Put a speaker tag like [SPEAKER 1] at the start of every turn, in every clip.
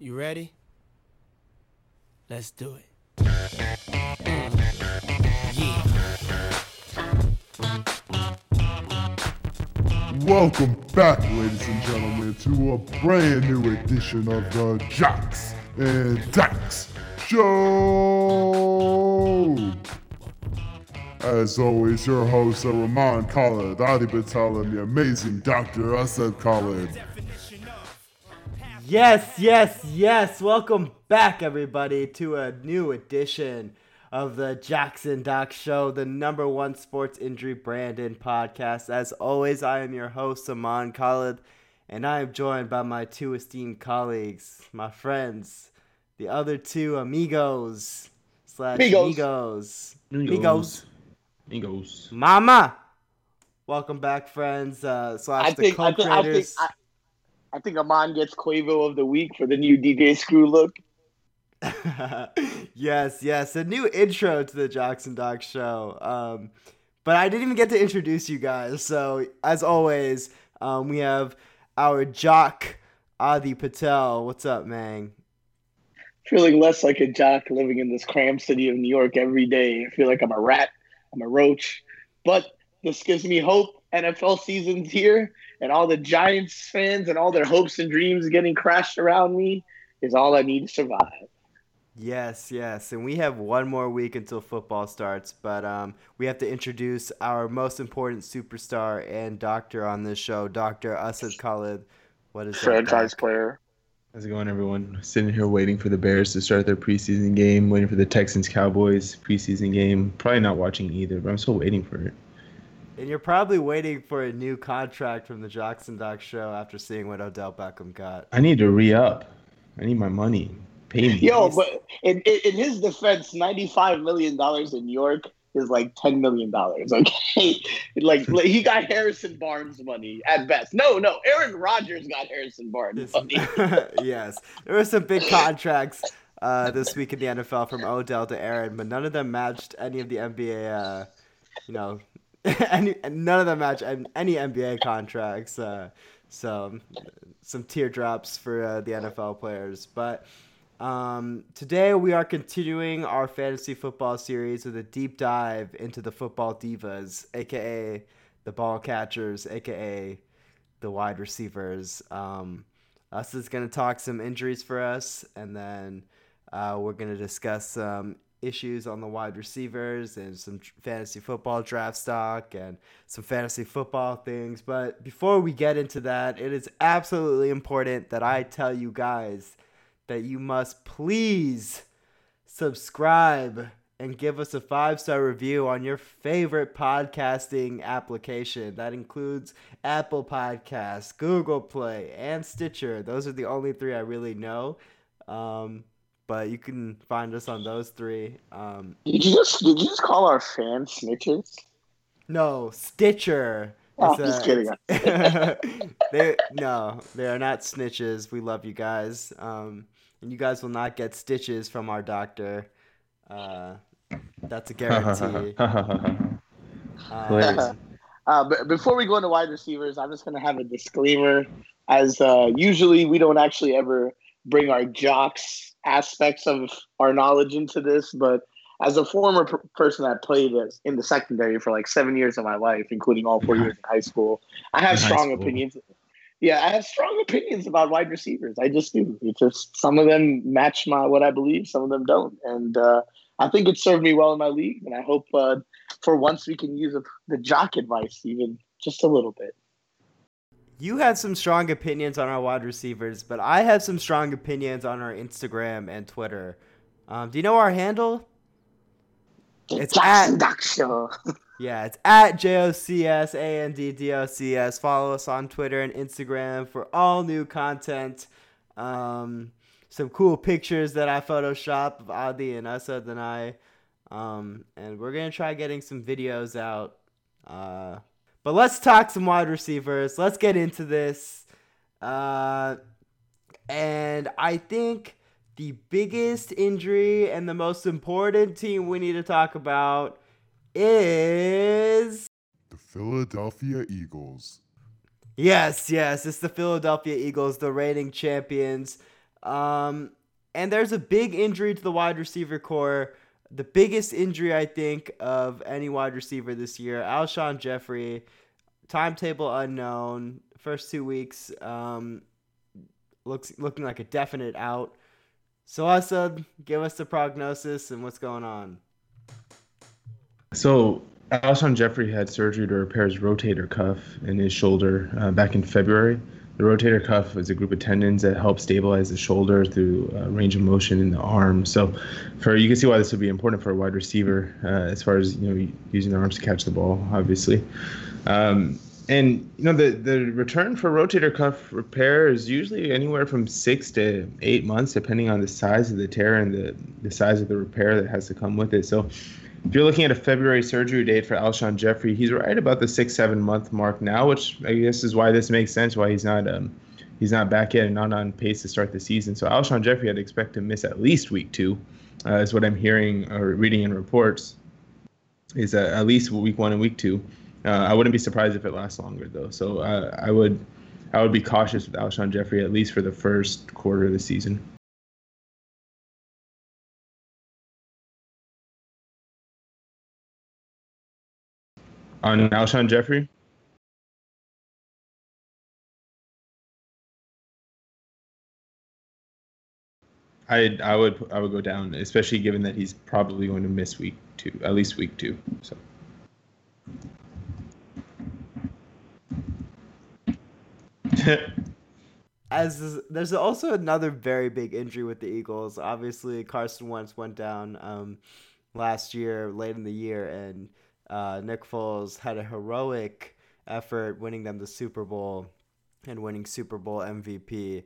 [SPEAKER 1] You ready? Let's do it.
[SPEAKER 2] Welcome back, ladies and gentlemen, to a brand new edition of the Jocks and Dax Show. As always, your host, Rahman Khalid, Adi Patel, and the amazing Dr. Asad Khalid.
[SPEAKER 3] Yes, yes, yes. Welcome back, everybody, to a new edition of the Jackson Doc Show, the number one sports injury Brandon podcast. As always, I am your host, Aman Khalid, and I am joined by my two esteemed colleagues, my friends, the other two amigos slash
[SPEAKER 4] Migos.
[SPEAKER 3] amigos. Amigos.
[SPEAKER 4] Amigos.
[SPEAKER 3] Mama. Welcome back, friends, uh, slash
[SPEAKER 4] I
[SPEAKER 3] the
[SPEAKER 4] think I think, I think
[SPEAKER 3] co-creators.
[SPEAKER 4] I, think Amon gets Quavo of the week for the new DJ Screw look.
[SPEAKER 3] yes, yes, a new intro to the Jackson Doc show. Um, but I didn't even get to introduce you guys. So as always, um, we have our jock Adi Patel. What's up, man?
[SPEAKER 4] Feeling less like a jock living in this cram city of New York every day. I feel like I'm a rat. I'm a roach. But this gives me hope. NFL season's here, and all the Giants fans and all their hopes and dreams getting crashed around me is all I need to survive.
[SPEAKER 3] Yes, yes, and we have one more week until football starts, but um, we have to introduce our most important superstar and doctor on this show, Doctor Asad Khalid. What is up,
[SPEAKER 4] Franchise
[SPEAKER 3] Doc?
[SPEAKER 4] player.
[SPEAKER 5] How's it going, everyone? Sitting here waiting for the Bears to start their preseason game, waiting for the Texans Cowboys preseason game. Probably not watching either, but I'm still waiting for it.
[SPEAKER 3] And you're probably waiting for a new contract from the Jackson Doc show after seeing what Odell Beckham got.
[SPEAKER 5] I need to re up. I need my money. Pay me.
[SPEAKER 4] Yo, but in, in, in his defense, $95 million in New York is like $10 million. Okay. like, like, he got Harrison Barnes money at best. No, no. Aaron Rodgers got Harrison Barnes money.
[SPEAKER 3] yes, there were some big contracts uh, this week in the NFL from Odell to Aaron, but none of them matched any of the NBA. Uh, you know, any none of them match any NBA contracts. Uh, so some teardrops for uh, the NFL players, but. Um, today we are continuing our fantasy football series with a deep dive into the football divas, aka the ball catchers, aka the wide receivers. Um, us is going to talk some injuries for us, and then uh, we're going to discuss some issues on the wide receivers and some fantasy football draft stock and some fantasy football things. But before we get into that, it is absolutely important that I tell you guys that you must please subscribe and give us a five star review on your favorite podcasting application. That includes Apple Podcasts, Google Play, and Stitcher. Those are the only three I really know. Um, but you can find us on those three. Um,
[SPEAKER 4] Did you just did you just call our fans snitches?
[SPEAKER 3] no, Stitcher.
[SPEAKER 4] Oh,
[SPEAKER 3] It's,
[SPEAKER 4] just kidding.
[SPEAKER 3] they no, they are not snitches. We love you guys. Um, and you guys will not get stitches from our doctor. Uh, that's a guarantee. Uh,
[SPEAKER 4] Uh, but before we go into wide receivers, I'm just going to have a disclaimer. As uh, usually, we don't actually ever bring our jocks aspects of our knowledge into this. But as a former per- person that played as, in the secondary for like seven years of my life, including all four years in high school, I have
[SPEAKER 5] In
[SPEAKER 4] strong opinions. Yeah, I have strong opinions about wide receivers. I just do. It's just some of them match my what I believe, some of them don't, and uh, I think it served me well in my league. And I hope uh, for once we can use a, the jock advice even just a little bit.
[SPEAKER 3] You had some strong opinions on our wide receivers, but I have some strong opinions on our Instagram and Twitter. Um, do you know our handle? It's
[SPEAKER 4] Jackson
[SPEAKER 3] at-
[SPEAKER 4] Doc Show.
[SPEAKER 3] Yeah, it's at J-O-C-S-A-N-D-D-O-C-S. Follow us on Twitter and Instagram for all new content. Um, some cool pictures that I Photoshop of Adi and Asad and I. Um, and we're going to try getting some videos out. Uh, but let's talk some wide receivers. Let's get into this. Uh, and I think the biggest injury and the most important team we need to talk about is
[SPEAKER 2] The Philadelphia Eagles.
[SPEAKER 3] Yes, yes, it's the Philadelphia Eagles, the reigning champions. Um, and there's a big injury to the wide receiver core. The biggest injury, I think, of any wide receiver this year. Alshon Jeffery, timetable unknown. First two weeks, um, looks looking like a definite out. So, Asad, give us the prognosis and what's going on.
[SPEAKER 5] So Alshon Jeffery had surgery to repair his rotator cuff in his shoulder uh, back in February. The rotator cuff is a group of tendons that help stabilize the shoulder through uh, range of motion in the arm. So, for you can see why this would be important for a wide receiver uh, as far as you know using their arms to catch the ball, obviously. Um, and you know the the return for rotator cuff repair is usually anywhere from six to eight months, depending on the size of the tear and the the size of the repair that has to come with it. So if you're looking at a February surgery date for Alshon Jeffery, he's right about the six seven month mark now, which I guess is why this makes sense. Why he's not um, he's not back yet and not on pace to start the season. So Alshon Jeffery, I'd expect to miss at least week two, uh, is what I'm hearing or reading in reports. Is uh, at least week one and week two. Uh, I wouldn't be surprised if it lasts longer though. So uh, I would I would be cautious with Alshon Jeffery at least for the first quarter of the season. on Alshon Jeffery? I I would I would go down, especially given that he's probably going to miss week two, at least week two. So.
[SPEAKER 3] As there's also another very big injury with the Eagles. Obviously, Carson Wentz went down um, last year, late in the year, and uh, Nick Foles had a heroic effort winning them the Super Bowl and winning Super Bowl MVP.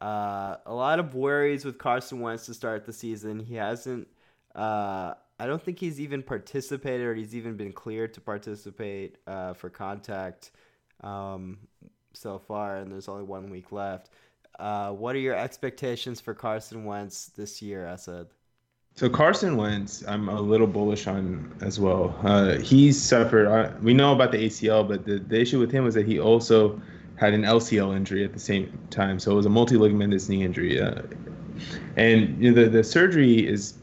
[SPEAKER 3] Uh, a lot of worries with Carson Wentz to start the season. He hasn't. Uh, I don't think he's even participated or he's even been cleared to participate uh, for contact um, so far, and there's only one week left. Uh, what are your expectations for Carson Wentz this year, Asad?
[SPEAKER 5] So Carson Wentz, I'm a little bullish on as well. Uh, he's suffered. Uh, we know about the ACL, but the, the issue with him was that he also had an LCL injury at the same time. So it was a multi-ligamentous knee injury, uh, and you know, the the surgery is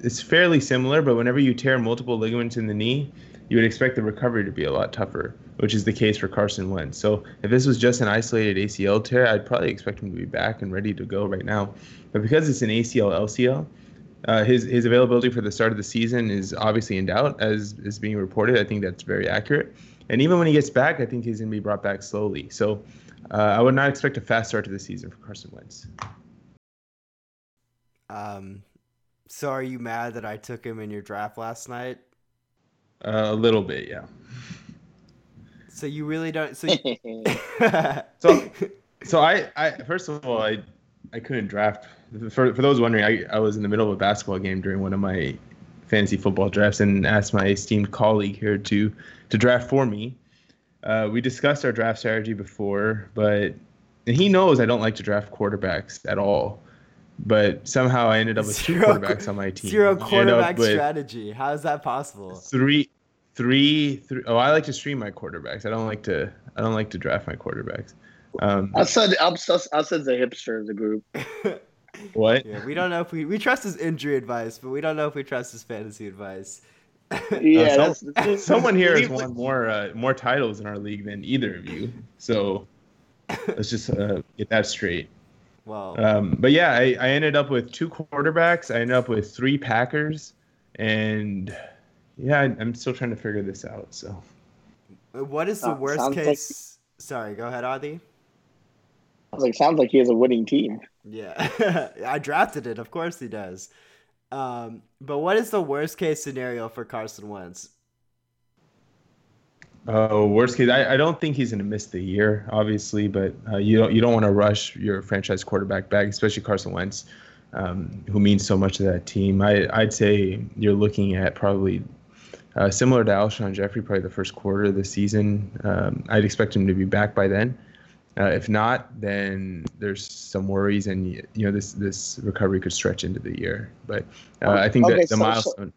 [SPEAKER 5] it's fairly similar. But whenever you tear multiple ligaments in the knee, you would expect the recovery to be a lot tougher, which is the case for Carson Wentz. So if this was just an isolated ACL tear, I'd probably expect him to be back and ready to go right now. But because it's an ACL LCL uh, his his availability for the start of the season is obviously in doubt, as is being reported. I think that's very accurate. And even when he gets back, I think he's going to be brought back slowly. So uh, I would not expect a fast start to the season for Carson Wentz.
[SPEAKER 3] Um, so are you mad that I took him in your draft last night?
[SPEAKER 5] Uh, a little bit, yeah.
[SPEAKER 3] So you really don't. So, you...
[SPEAKER 5] so, so I, I first of all, I, I couldn't draft for for those wondering, I, I was in the middle of a basketball game during one of my fantasy football drafts and asked my esteemed colleague here to to draft for me. Uh, we discussed our draft strategy before, but and he knows I don't like to draft quarterbacks at all. But somehow I ended up with zero, two quarterbacks on my team.
[SPEAKER 3] Zero quarterback strategy. How is that possible?
[SPEAKER 5] Three, three, three. Oh, I like to stream my quarterbacks. I don't like to. I don't like to draft my quarterbacks. Um,
[SPEAKER 4] I said I said the hipster of the group.
[SPEAKER 5] What?
[SPEAKER 3] Yeah, we don't know if we we trust his injury advice, but we don't know if we trust his fantasy advice.
[SPEAKER 4] yeah,
[SPEAKER 5] uh, some, someone here has won more uh, more titles in our league than either of you. So let's just uh, get that straight.
[SPEAKER 3] Well,
[SPEAKER 5] um, but yeah, I, I ended up with two quarterbacks. I ended up with three Packers, and yeah, I, am still trying to figure this out. So,
[SPEAKER 3] what is the worst case? Like... Sorry, go ahead, Adi.
[SPEAKER 4] Sounds like sounds like he has a winning team.
[SPEAKER 3] Yeah, I drafted it. Of course he does. Um, but what is the worst case scenario for Carson Wentz?
[SPEAKER 5] Oh, uh, worst case. I, I don't think he's going to miss the year, obviously, but uh, you don't you don't want to rush your franchise quarterback back, especially Carson Wentz, um, who means so much to that team. I I'd say you're looking at probably uh, similar to Alshon Jeffery, probably the first quarter of the season. Um, I'd expect him to be back by then. Uh, if not, then there's some worries, and you know this this recovery could stretch into the year. But uh, I think okay, that the so, milestone.
[SPEAKER 4] So,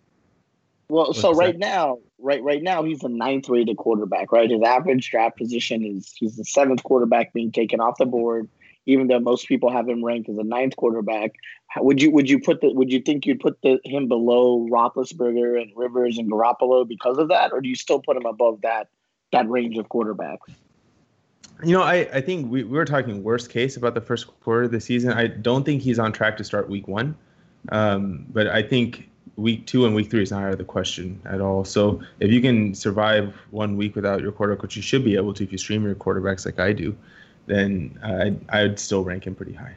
[SPEAKER 4] well, so right that? now, right right now, he's a ninth rated quarterback. Right, his average draft position is he's the seventh quarterback being taken off the board. even though most people have him ranked as a ninth quarterback. How, would you would you put the would you think you'd put the, him below Roethlisberger and Rivers and Garoppolo because of that, or do you still put him above that that range of quarterbacks?
[SPEAKER 5] You know, I, I think we, we were talking worst case about the first quarter of the season. I don't think he's on track to start week one. Um, but I think week two and week three is not out of the question at all. So if you can survive one week without your quarterback, which you should be able to if you stream your quarterbacks like I do, then I'd, I'd still rank him pretty high.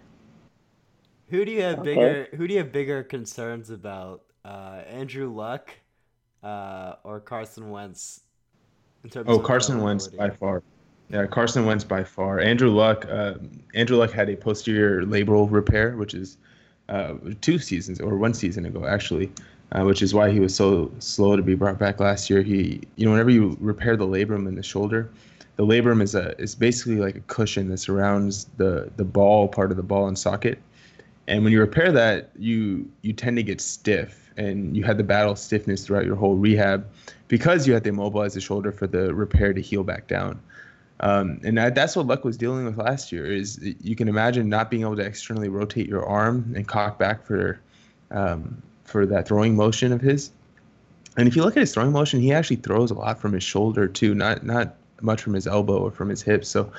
[SPEAKER 3] Who do you have bigger? Who do you have bigger concerns about? Uh, Andrew Luck uh, or Carson Wentz?
[SPEAKER 5] In terms oh, Carson Wentz by far. Yeah, Carson Wentz by far. Andrew Luck. Uh, Andrew Luck had a posterior labral repair, which is uh, two seasons or one season ago actually, uh, which is why he was so slow to be brought back last year. He, you know, whenever you repair the labrum in the shoulder, the labrum is a is basically like a cushion that surrounds the the ball part of the ball and socket. And when you repair that, you you tend to get stiff, and you had the battle stiffness throughout your whole rehab because you had to immobilize the shoulder for the repair to heal back down. Um, and that, that's what Luck was dealing with last year. Is you can imagine not being able to externally rotate your arm and cock back for um, for that throwing motion of his. And if you look at his throwing motion, he actually throws a lot from his shoulder too, not not much from his elbow or from his hips. So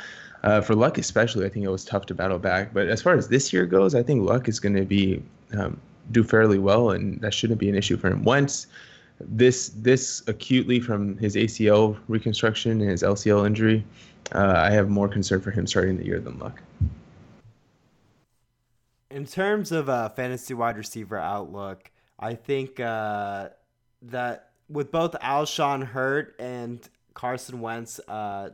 [SPEAKER 5] uh, for Luck especially, I think it was tough to battle back. But as far as this year goes, I think Luck is going to be um, do fairly well, and that shouldn't be an issue for him. Once this this acutely from his ACL reconstruction and his LCL injury, uh, I have more concern for him starting the year than Luck.
[SPEAKER 3] In terms of uh, fantasy wide receiver outlook, I think uh, that with both Alshon Hurt and Carson Wentz uh,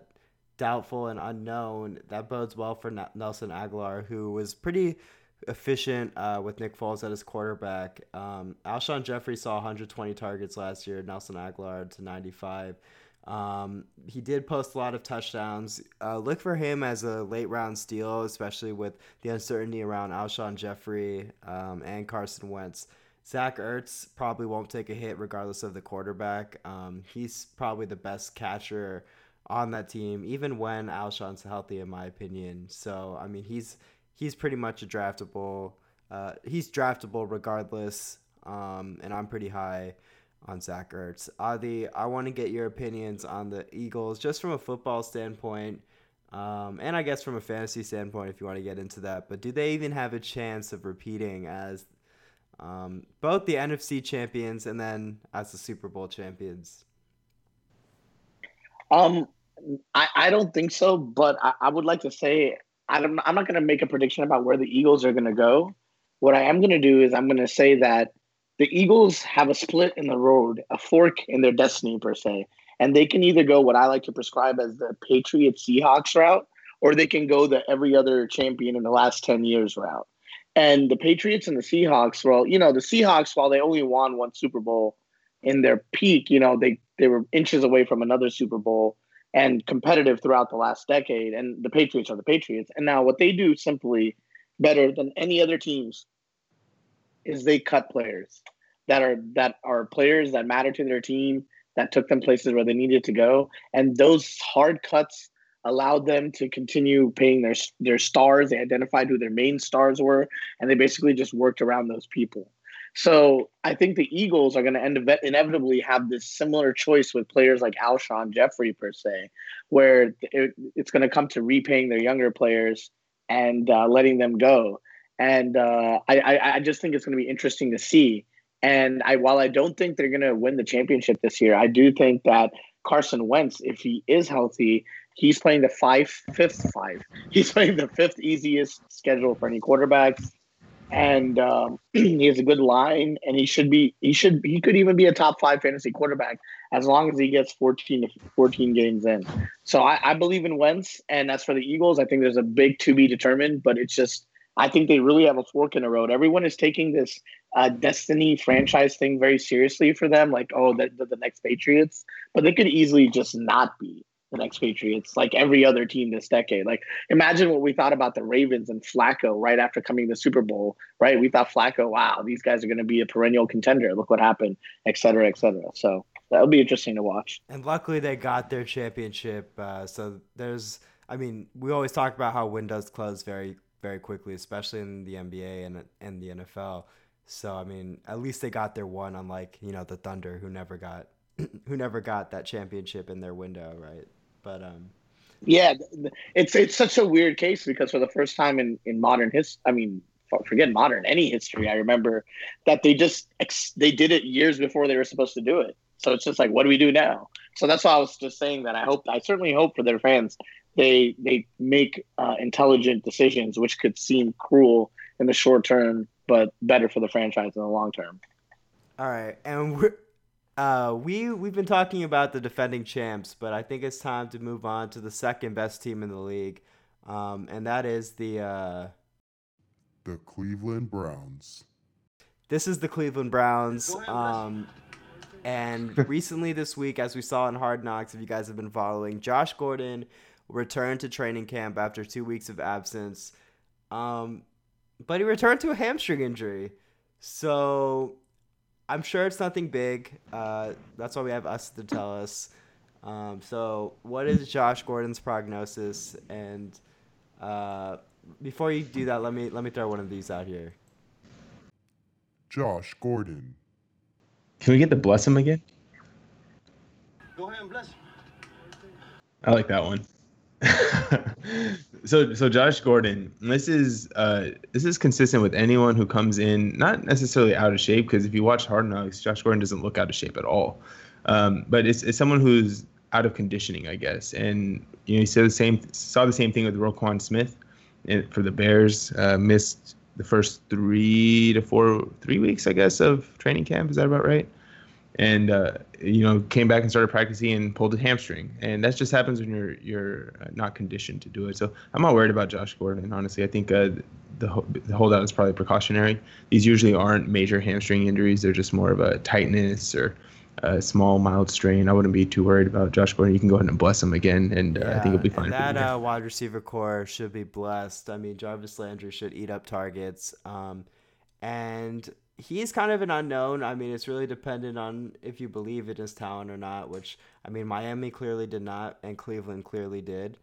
[SPEAKER 3] doubtful and unknown, that bodes well for Nelson Agholor, who was pretty efficient uh, with Nick Foles at his quarterback. Um, Alshon Jeffery saw 120 targets last year. Nelson Agholor to 95. Um, he did post a lot of touchdowns. Uh, look for him as a late round steal, especially with the uncertainty around Alshon Jeffery um, and Carson Wentz. Zach Ertz probably won't take a hit regardless of the quarterback. Um, he's probably the best catcher on that team, even when Alshon's healthy, in my opinion. So, I mean, he's he's pretty much a draftable. Uh, he's draftable regardless, um, and I'm pretty high on Zach Ertz. Adi, I want to get your opinions on the Eagles, just from a football standpoint, um, and I guess from a fantasy standpoint, if you want to get into that. But do they even have a chance of repeating as um, both the NFC champions and then as the Super Bowl champions?
[SPEAKER 4] Um, I, I don't think so, but I, I would like to say I'm, I'm not going to make a prediction about where the Eagles are going to go. What I am going to do is I'm going to say that the Eagles have a split in the road, a fork in their destiny, per se. And they can either go what I like to prescribe as the Patriot Seahawks route, or they can go the every other champion in the last 10 years route. And the Patriots and the Seahawks, well, you know, the Seahawks, while they only won one Super Bowl in their peak, you know, they, they were inches away from another Super Bowl and competitive throughout the last decade. And the Patriots are the Patriots. And now what they do simply better than any other teams is they cut players that are that are players that matter to their team that took them places where they needed to go. And those hard cuts allowed them to continue paying their their stars. They identified who their main stars were, and they basically just worked around those people. So I think the Eagles are going to end inevitably have this similar choice with players like Alshon Jeffery per se, where it, it's going to come to repaying their younger players and uh, letting them go. And uh, I, I, I just think it's going to be interesting to see. And I, while I don't think they're going to win the championship this year, I do think that Carson Wentz, if he is healthy, he's playing the five, fifth five. He's playing the fifth easiest schedule for any quarterback and um, he has a good line, and he should be he should he could even be a top five fantasy quarterback as long as he gets 14 to 14 games in. So I, I believe in Wentz, and as for the Eagles, I think there's a big to be determined, but it's just I think they really have a fork in the road. Everyone is taking this uh, destiny franchise thing very seriously for them, like oh, the, the next Patriots, but they could easily just not be the next Patriots, like every other team this decade. Like, imagine what we thought about the Ravens and Flacco right after coming to the Super Bowl, right? We thought Flacco, wow, these guys are going to be a perennial contender. Look what happened, et cetera, et cetera. So that'll be interesting to watch.
[SPEAKER 3] And luckily, they got their championship. Uh, so there's, I mean, we always talk about how windows close very very quickly, especially in the NBA and and the NFL. So I mean, at least they got their one, unlike you know the Thunder, who never got who never got that championship in their window, right? But um,
[SPEAKER 4] yeah, it's it's such a weird case because for the first time in in modern history, I mean, forget modern any history, I remember that they just ex- they did it years before they were supposed to do it. So it's just like, what do we do now? So that's why I was just saying that I hope I certainly hope for their fans they they make uh, intelligent decisions, which could seem cruel in the short term, but better for the franchise in the long term.
[SPEAKER 3] All right, and we're, uh, we we've been talking about the defending champs, but I think it's time to move on to the second best team in the league, um, and that is the uh,
[SPEAKER 2] the Cleveland Browns.
[SPEAKER 3] This is the Cleveland Browns. Um, and recently this week, as we saw in Hard Knocks, if you guys have been following, Josh Gordon returned to training camp after two weeks of absence. Um, but he returned to a hamstring injury. So I'm sure it's nothing big. Uh, that's why we have us to tell us. Um, so, what is Josh Gordon's prognosis? And uh, before you do that, let me let me throw one of these out here.
[SPEAKER 2] Josh Gordon.
[SPEAKER 5] Can we get the bless him again?
[SPEAKER 1] Go ahead and bless him.
[SPEAKER 5] I like that one. so so Josh Gordon, this is uh this is consistent with anyone who comes in not necessarily out of shape because if you watch Hard Knocks, Josh Gordon doesn't look out of shape at all. Um, but it's it's someone who's out of conditioning, I guess. And you know, you saw the same saw the same thing with Roquan Smith for the Bears. Uh, missed the first three to four three weeks, I guess, of training camp. Is that about right? And uh, you know came back and started practicing and pulled a hamstring. And that just happens when you're you're uh, not conditioned to do it. So i'm not worried about josh gordon honestly. I think uh, the, the holdout is probably precautionary. These usually aren't major hamstring injuries. They're just more of a tightness or a small mild strain. I wouldn't be too worried about josh gordon. You can go ahead and bless him again and yeah, uh, i think he'll be fine
[SPEAKER 3] that uh, wide receiver core should be blessed. I mean jarvis landry should eat up targets. Um, and he's kind of an unknown. I mean, it's really dependent on if you believe in his talent or not, which, I mean, Miami clearly did not, and Cleveland clearly did.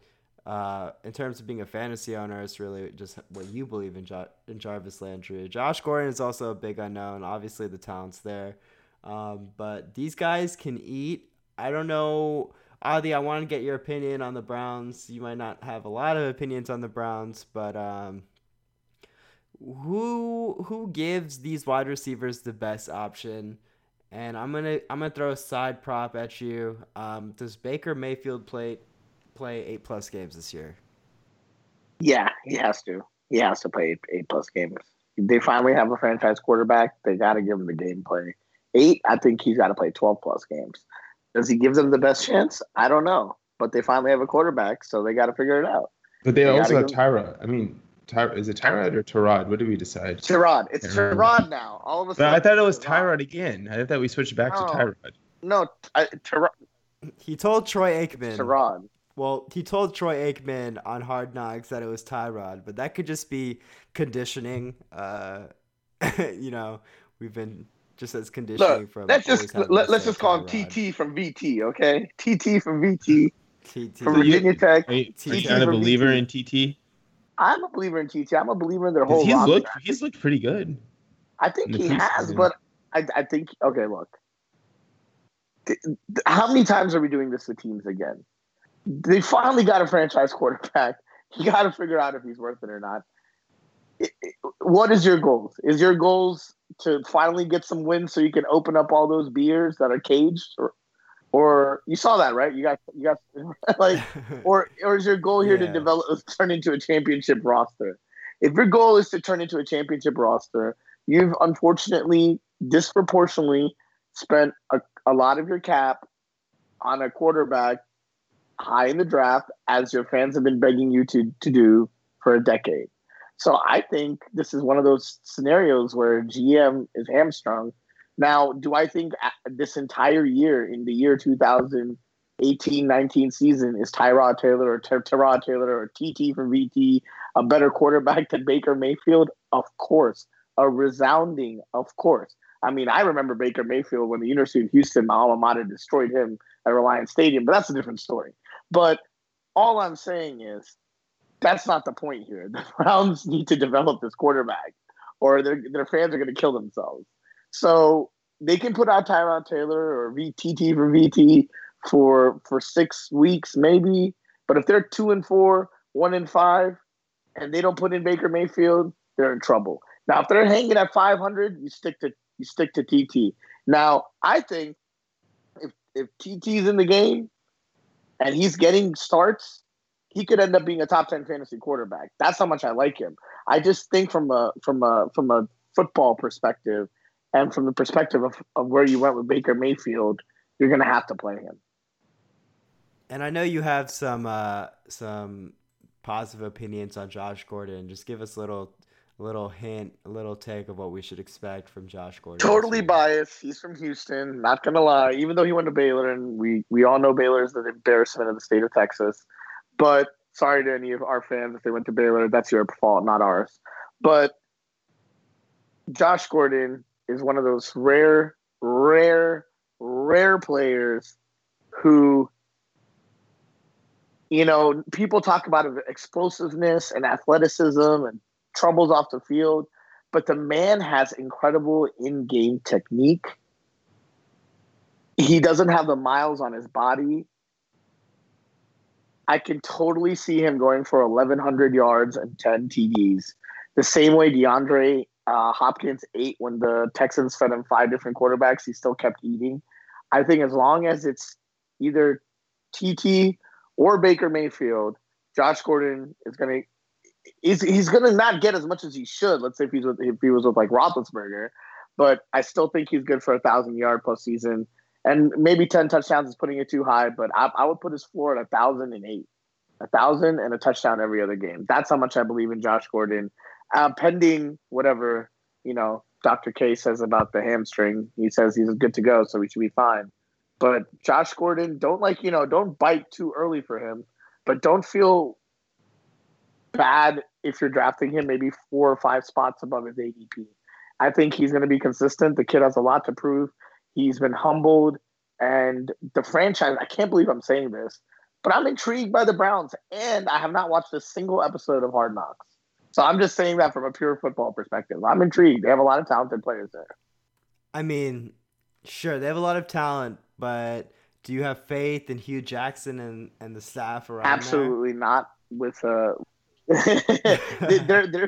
[SPEAKER 3] Uh, in terms of being a fantasy owner, it's really just what you believe in, jo- in Jarvis Landry. Josh Gordon is also a big unknown. Obviously, the talent's there. Um, but these guys can eat. I don't know. Adi, I want to get your opinion on the Browns. You might not have a lot of opinions on the Browns, but um, who who gives these wide receivers the best option? And I'm gonna I'm gonna throw a side prop at you. Um, does Baker Mayfield play play eight plus games this year?
[SPEAKER 4] Yeah, he has to. He has to play eight, eight plus games. They finally have a franchise quarterback. They got to give him the game play. Eight, I think he's got to play twelve plus games. Does he give them the best chance? I don't know. But they finally have a quarterback, so they got to figure it out.
[SPEAKER 5] But they, they also have Tyra. I mean, Ty- is it Tyrod or Tyrod? What did we decide?
[SPEAKER 4] Tyrod. It's Tyrod now. All of a sudden.
[SPEAKER 5] I thought it was Tyrod again. I thought we switched back no. to Tyrod.
[SPEAKER 4] No, Tyrod.
[SPEAKER 3] He told Troy Aikman.
[SPEAKER 4] Tyrod.
[SPEAKER 3] Well, he told Troy Aikman on Hard Knocks that it was Tyrod, but that could just be conditioning. Uh, you know, we've been just as conditioning
[SPEAKER 4] Look,
[SPEAKER 3] from.
[SPEAKER 4] Let's just let, us just call him TT from VT, okay? TT from VT. TT from Virginia Tech.
[SPEAKER 5] Are you, are you a believer VT. in TT?
[SPEAKER 4] I'm a believer in TT. I'm a believer in their whole.
[SPEAKER 5] He's looked. He's looked pretty good.
[SPEAKER 4] I think he has, but I, I think okay. Look, how many times are we doing this to teams again? They finally got a franchise quarterback. You got to figure out if he's worth it or not. It, it, what is your goals? Is your goals to finally get some wins so you can open up all those beers that are caged, or or you saw that right? You got you got like, or or is your goal here yeah. to develop turn into a championship roster? If your goal is to turn into a championship roster, you've unfortunately disproportionately spent a, a lot of your cap on a quarterback high in the draft, as your fans have been begging you to to do for a decade. So I think this is one of those scenarios where GM is hamstrung now, do I think uh, this entire year, in the year 2018 19 season, is Tyrod Taylor or Ty- Tyrod Taylor or TT from VT a better quarterback than Baker Mayfield? Of course. A resounding, of course. I mean, I remember Baker Mayfield when the University of Houston, my alma mater, destroyed him at Reliant Stadium, but that's a different story. But all I'm saying is that's not the point here. The Browns need to develop this quarterback, or their their fans are going to kill themselves. So they can put out Tyrod Taylor or VTT for VT for for six weeks maybe, but if they're two and four, one and five, and they don't put in Baker Mayfield, they're in trouble. Now, if they're hanging at 500, you stick to you stick to TT. Now, I think if if TT's in the game and he's getting starts, he could end up being a top 10 fantasy quarterback. That's how much I like him. I just think from a from a from a football perspective and from the perspective of, of where you went with Baker Mayfield, you're going to have to play him.
[SPEAKER 3] And I know you have some uh, some positive opinions on Josh Gordon. Just give us a little little hint, a little take of what we should expect from Josh Gordon.
[SPEAKER 4] Totally biased. He's from Houston. Not gonna lie. Even though he went to Baylor, and we we all know Baylor is the embarrassment of the state of Texas. But sorry to any of our fans if they went to Baylor. That's your fault, not ours. But Josh Gordon is one of those rare, rare, rare players who you know, people talk about explosiveness and athleticism and troubles off the field, but the man has incredible in game technique. He doesn't have the miles on his body. I can totally see him going for 1,100 yards and 10 TDs, the same way DeAndre uh, Hopkins ate when the Texans fed him five different quarterbacks. He still kept eating. I think as long as it's either TT or Baker Mayfield, Josh Gordon is going to he's he's gonna not get as much as he should. Let's say if he's with, if he was with like Roethlisberger, but I still think he's good for a thousand yard plus season, and maybe ten touchdowns is putting it too high. But I, I would put his floor at a thousand and eight, a thousand and a touchdown every other game. That's how much I believe in Josh Gordon, uh, pending whatever you know Dr. K says about the hamstring. He says he's good to go, so we should be fine. But Josh Gordon, don't like you know, don't bite too early for him, but don't feel bad if you're drafting him maybe four or five spots above his ADP. I think he's going to be consistent. The kid has a lot to prove. He's been humbled, and the franchise. I can't believe I'm saying this, but I'm intrigued by the Browns, and I have not watched a single episode of Hard Knocks. So I'm just saying that from a pure football perspective. I'm intrigued. They have a lot of talented players there.
[SPEAKER 3] I mean, sure, they have a lot of talent, but do you have faith in Hue Jackson and, and the staff around?
[SPEAKER 4] Absolutely
[SPEAKER 3] there?
[SPEAKER 4] not. With uh, they're, they're, they're,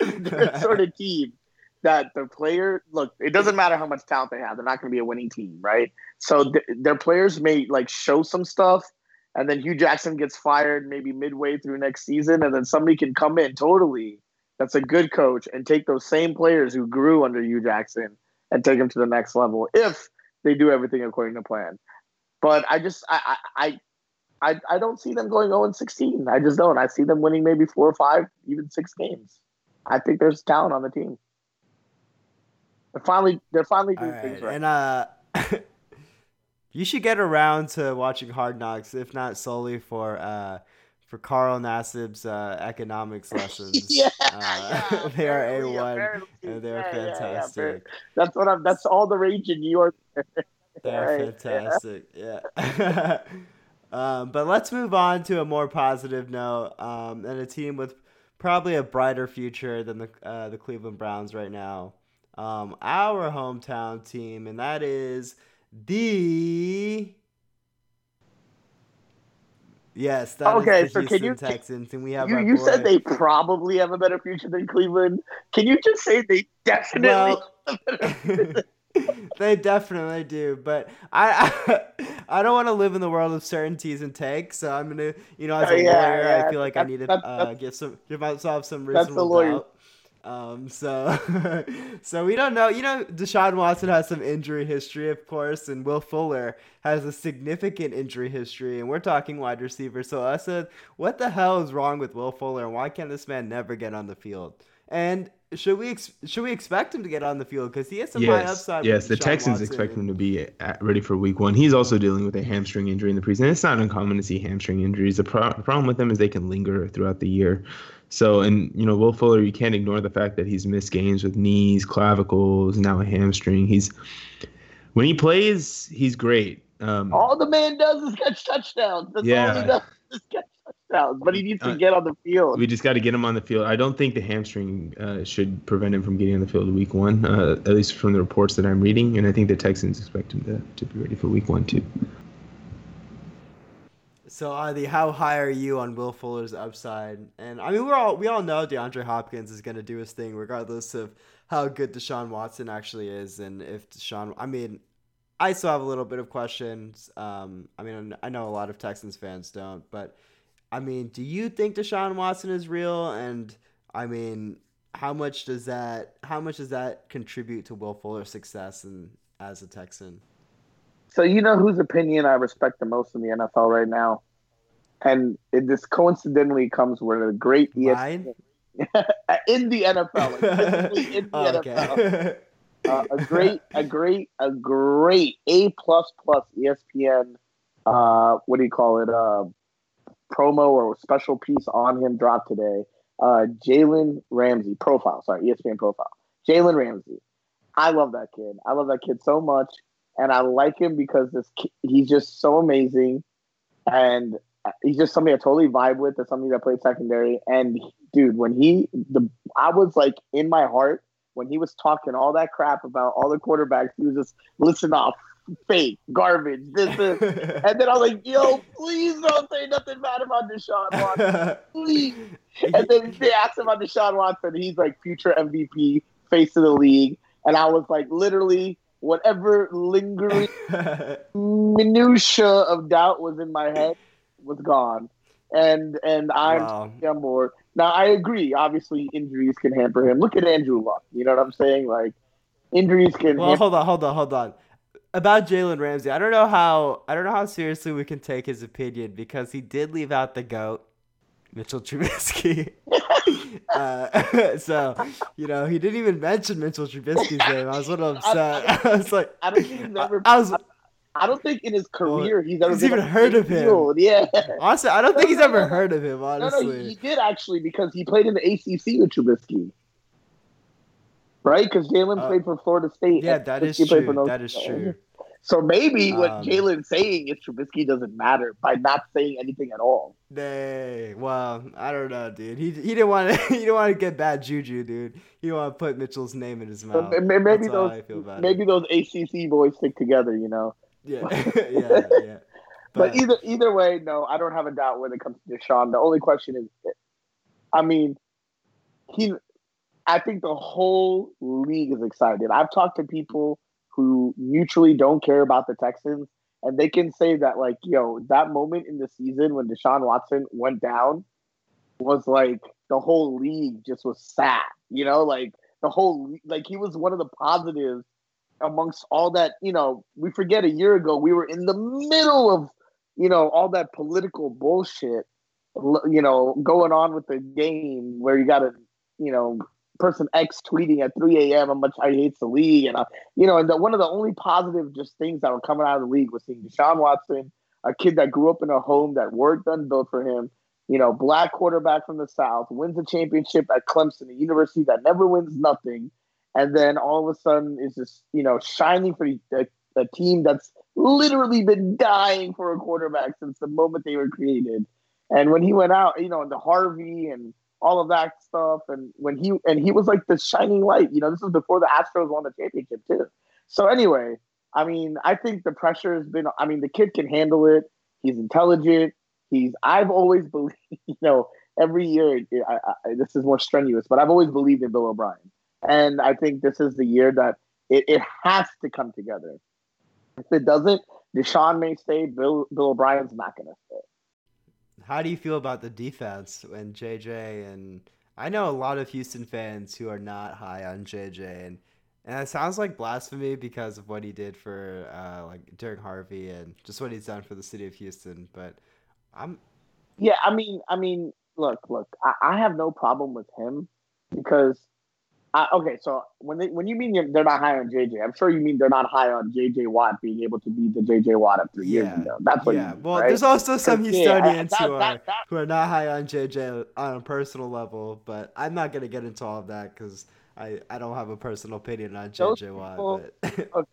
[SPEAKER 4] they're a sort of team that the player look it doesn't matter how much talent they have they're not going to be a winning team right so th- their players may like show some stuff and then Hue jackson gets fired maybe midway through next season and then somebody can come in totally that's a good coach and take those same players who grew under hue jackson and take them to the next level if they do everything according to plan but i just i i, I, I don't see them going 0 16. I just don't. I see them winning maybe four or five, even six games. I think there's talent on the team. They're finally they're finally doing right. things right.
[SPEAKER 3] And uh, you should get around to watching Hard Knocks, if not solely for uh, for Carl Nassib's uh, economics lessons.
[SPEAKER 4] yeah,
[SPEAKER 3] uh,
[SPEAKER 4] yeah,
[SPEAKER 3] they are a one, and they're
[SPEAKER 4] yeah,
[SPEAKER 3] fantastic.
[SPEAKER 4] Yeah, that's what I'm. That's all the rage in New York.
[SPEAKER 3] they're right, fantastic. yeah. Um, but let's move on to a more positive note um, and a team with probably a brighter future than the uh, the Cleveland Browns right now. Um, our hometown team, and that is the yes. That
[SPEAKER 4] okay,
[SPEAKER 3] so
[SPEAKER 4] can you
[SPEAKER 3] Texans, and we have
[SPEAKER 4] you, you
[SPEAKER 3] boy.
[SPEAKER 4] said they probably have a better future than Cleveland. Can you just say they definitely?
[SPEAKER 3] Well, they definitely do, but I I, I don't want to live in the world of certainties and takes. So I'm gonna, you know, as a
[SPEAKER 4] Oh, yeah,
[SPEAKER 3] lawyer,
[SPEAKER 4] yeah,
[SPEAKER 3] I feel like I need to uh, give some give myself some
[SPEAKER 4] That's the
[SPEAKER 3] reasonable
[SPEAKER 4] lawyer.
[SPEAKER 3] doubt. Um, so so we don't know. You know, Deshaun Watson has some injury history, of course, and Will Fuller has a significant injury history, and we're talking wide receiver. So I said, what the hell is wrong with Will Fuller, why can't this man never get on the field? And should we ex- should we expect him to get on the field because he has some high upside?
[SPEAKER 5] yes. The
[SPEAKER 3] Deshaun
[SPEAKER 5] Texans
[SPEAKER 3] Watson.
[SPEAKER 5] expect him to be at, ready for Week One. He's also dealing with a hamstring injury in the preseason. It's not uncommon to see hamstring injuries. The, pro- the problem with them is they can linger throughout the year. So, and you know, Will Fuller, you can't ignore the fact that he's missed games with knees, clavicles, now a hamstring. He's when he plays, he's great. Um,
[SPEAKER 4] All the man does is catch touchdowns. That's all he
[SPEAKER 5] Yeah.
[SPEAKER 4] does. just catch touchdowns, but he needs to
[SPEAKER 5] Uh,
[SPEAKER 4] get on the field.
[SPEAKER 5] We just got to get him on the field. I don't think the hamstring uh, should prevent him from getting on the field week one, uh, at least from the reports that I'm reading. And I think the Texans expect him to, to be ready for week one, too.
[SPEAKER 3] So, Adi, how high are you on Will Fuller's upside? And I mean, we're all we all know DeAndre Hopkins is going to do his thing, regardless of how good Deshaun Watson actually is, and if Deshaun. I mean, I still have a little bit of questions. Um, I mean, I know a lot of Texans fans don't, but I mean, do you think Deshaun Watson is real? And I mean, how much does that how much does that contribute to Will Fuller's success and as a Texan?
[SPEAKER 4] So you know whose opinion I respect the most in the NFL right now, and it, this coincidentally comes with a great ESPN in the NFL, like, in the
[SPEAKER 3] Oh,
[SPEAKER 4] NFL.
[SPEAKER 3] okay.
[SPEAKER 4] uh, a great, a great, a great A plus plus ESPN. Uh, what do you call it? Uh, promo or special piece on him dropped today. Uh, Jalen Ramsey profile. Sorry, ESPN profile. Jalen Ramsey. I love that kid. I love that kid so much, and I like him because this he's just so amazing, and he's just somebody I totally vibe with. As somebody that played secondary, and dude, when he the I was like in my heart when he was talking all that crap about all the quarterbacks, he was just listen off, fake, garbage, this, this. And then I was like, yo, please don't say nothing bad about Deshaun Watson. Please. And then they asked him about Deshaun Watson. He's like future MVP, face of the league. And I was like, literally, whatever lingering minutia of doubt was in my head was gone. And and I'm
[SPEAKER 3] Wow.
[SPEAKER 4] on board. Now I agree. Obviously, injuries can hamper him. Look at Andrew Luck. You know what I'm saying? Like injuries can.
[SPEAKER 3] Well,
[SPEAKER 4] hamper
[SPEAKER 3] hold on, hold on, hold on. About Jalen Ramsey, I don't know how I don't know how seriously we can take his opinion because he did leave out the goat, Mitchell Trubisky. uh, so, you know, he didn't even mention Mitchell Trubisky's name. I was a little upset. I was like,
[SPEAKER 4] I don't think he's ever.
[SPEAKER 3] I was
[SPEAKER 4] I don't think in his career he's ever
[SPEAKER 3] he's
[SPEAKER 4] been
[SPEAKER 3] even heard of him.
[SPEAKER 4] field. Yeah.
[SPEAKER 3] honestly, I don't think he's ever
[SPEAKER 4] no, no.
[SPEAKER 3] heard of him.
[SPEAKER 4] No, no,
[SPEAKER 3] Honestly,
[SPEAKER 4] he did actually because he played in the ACC with Trubisky. Right? Because Jalen
[SPEAKER 3] Uh,
[SPEAKER 4] played for Florida State.
[SPEAKER 3] yeah, that is true. That is true.
[SPEAKER 4] So maybe what
[SPEAKER 3] Um,
[SPEAKER 4] Jalen's saying is Trubisky doesn't matter by not saying anything at all.
[SPEAKER 3] Nay, well, I don't know, dude. He he didn't want to he didn't want to get bad juju, dude. He didn't want to put Mitchell's name in his mouth.
[SPEAKER 4] ma- maybe
[SPEAKER 3] That's
[SPEAKER 4] those
[SPEAKER 3] about it.
[SPEAKER 4] maybe those ACC boys stick together, you know.
[SPEAKER 3] Yeah, yeah, yeah.
[SPEAKER 4] But, either either way, no, I don't have a doubt when it comes to Deshaun. The only question is, I mean, he, I think the whole league is excited. I've talked to people who mutually don't care about the Texans, and they can say that like, yo, that moment in the season when Deshaun Watson went down was like the whole league just was sad. You know, like the whole like he was one of the positives amongst all that. You know, we forget a year ago we were in the middle of you know, all that political bullshit, you know, going on with the game where you got a, you know, person X tweeting at 3 a.m. how much I hates the league. And, uh, you know, and the, one of the only positive just things that were coming out of the league was seeing Deshaun Watson, a kid that grew up in a home that work done built for him, you know, black quarterback from the South, wins a championship at Clemson, a university that never wins nothing. And then all of a sudden is just, you know, shining for a, a team that's literally been dying for a quarterback since the moment they were created. And when he went out, you know, the Harvey and all of that stuff, and when he and he was like the shining light. You know, this was before the Astros won the championship too. So anyway, I mean, I think the pressure has been. I mean, the kid can handle it. He's intelligent. He's. I've always believed. You know, every year I, I, this is more strenuous, but I've always believed in Bill O'Brien, and I think this is the year that it, it has to come together. If it doesn't, Deshaun may stay. Bill Bill O'Brien's not going to stay.
[SPEAKER 3] How do you feel about the defense and JJ? And I know a lot of Houston fans who are not high on JJ, and and it sounds like blasphemy because of what he did for uh, like Derek Harvey and just what he's done for the city of Houston. But I'm
[SPEAKER 4] Yeah, I mean, I mean, look, look, I, I have no problem with him because, Okay, so when they when you mean you're- they're not high on JJ, I'm sure you mean they're not high on JJ Watt being able to be the JJ Watt of three years
[SPEAKER 3] Yeah,
[SPEAKER 4] ago. That's what.
[SPEAKER 3] yeah.
[SPEAKER 4] Mean,
[SPEAKER 3] Well,
[SPEAKER 4] right?
[SPEAKER 3] there's also some
[SPEAKER 4] Because, yeah,
[SPEAKER 3] Houstonians
[SPEAKER 4] that-
[SPEAKER 3] who are
[SPEAKER 4] that- that-
[SPEAKER 3] who are not high on JJ on a personal level, but I'm not gonna get into all of that because I I don't have a personal opinion on JJ Watt. But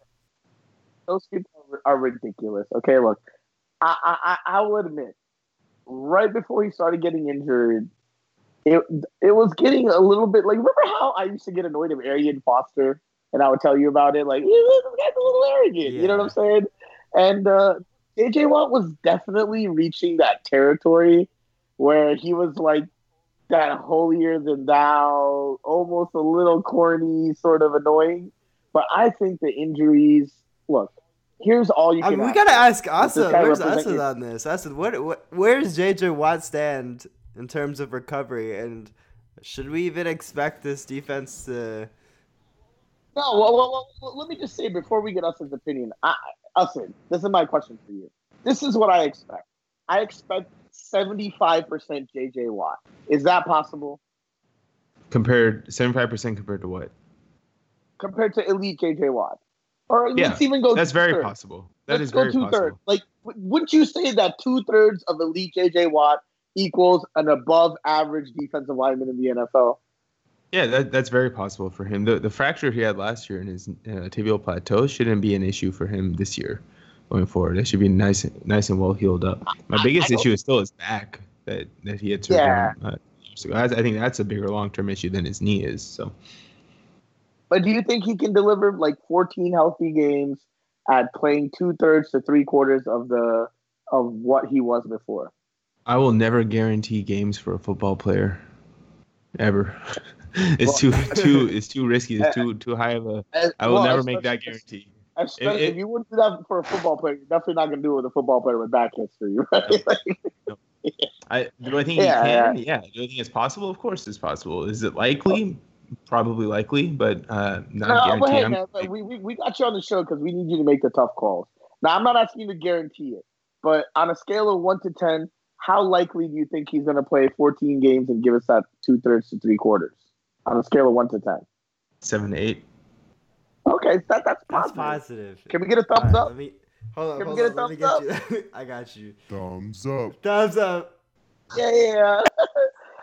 [SPEAKER 4] those people are, ridiculous. Okay, look, I, I I I will admit right before he started getting injured, it it was getting a little bit like remember how I used to get annoyed of Arian Foster and I would tell you about it like this guy's a little arrogant, you know what I'm saying? And uh, JJ Watt was definitely reaching that territory where he was like that holier than thou, almost a little corny, sort of annoying. But I think the injuries. Look, here's all you
[SPEAKER 3] I
[SPEAKER 4] can.
[SPEAKER 3] mean, we gotta ask Asa. Where's Asa on this? Asa, what, what, where's JJ Watt stand in terms of recovery, and should we even expect this defense to?
[SPEAKER 4] No, well, well, well, well, let me just say before we get Us's opinion, I, Usman, this is my question for you. This is what I expect. I expect 75% JJ Watt. Is that possible
[SPEAKER 5] Compared 75% compared to what?
[SPEAKER 4] compared to elite JJ Watt? Or
[SPEAKER 5] Yeah,
[SPEAKER 4] let's even go.
[SPEAKER 5] That's very
[SPEAKER 4] two-thirds.
[SPEAKER 5] possible. That
[SPEAKER 4] Let's
[SPEAKER 5] is
[SPEAKER 4] go
[SPEAKER 5] very
[SPEAKER 4] two thirds.
[SPEAKER 5] possible.
[SPEAKER 4] Like, wouldn't you say that two thirds of elite JJ Watt equals an above average defensive lineman in the NFL?
[SPEAKER 5] Yeah, that, that's very possible for him. The the fracture he had last year in his uh, tibial plateau shouldn't be an issue for him this year going forward. It should be nice nice and well healed up. My biggest issue is still his back that, that he had surgery
[SPEAKER 4] Yeah.
[SPEAKER 5] on. Uh, ago. I, I think that's a bigger long term issue than his knee is. So
[SPEAKER 4] But do you think he can deliver like 14 healthy games at playing two thirds to three quarters of the of what he was before?
[SPEAKER 5] I will never guarantee games for a football player, ever. it's too too it's too risky. It's too too high of a.
[SPEAKER 4] As-
[SPEAKER 5] I will
[SPEAKER 4] well,
[SPEAKER 5] never make that guarantee.
[SPEAKER 4] especially
[SPEAKER 5] It-
[SPEAKER 4] if you wouldn't do that for a football player, you're definitely not going to do it with a football player with back history, right? Like,
[SPEAKER 5] I do I think
[SPEAKER 4] Yeah,
[SPEAKER 5] he can? Yeah. Do I think it's possible? Of course, it's possible. Is it likely? Probably likely, but uh, not
[SPEAKER 4] no, but
[SPEAKER 5] guaranteed.
[SPEAKER 4] hey, man, but we, we, we got you on the show because we need you to make the tough calls. Now, I'm not asking you to guarantee it, but on a scale of 1 to 10, how likely do you think he's going to play 14 games and give us that two thirds to three quarters? On a scale of 1 to 10.
[SPEAKER 5] seven to eight.
[SPEAKER 4] Okay, that, that's
[SPEAKER 3] That's
[SPEAKER 4] positive.
[SPEAKER 3] positive.
[SPEAKER 4] Can we get a thumbs
[SPEAKER 3] Alright,
[SPEAKER 4] up?
[SPEAKER 3] Let me hold on.
[SPEAKER 4] Can we get a
[SPEAKER 3] on, let me
[SPEAKER 4] thumbs
[SPEAKER 3] get you. I got you.
[SPEAKER 2] Thumbs up.
[SPEAKER 3] Thumbs up.
[SPEAKER 4] Yeah, yeah. yeah.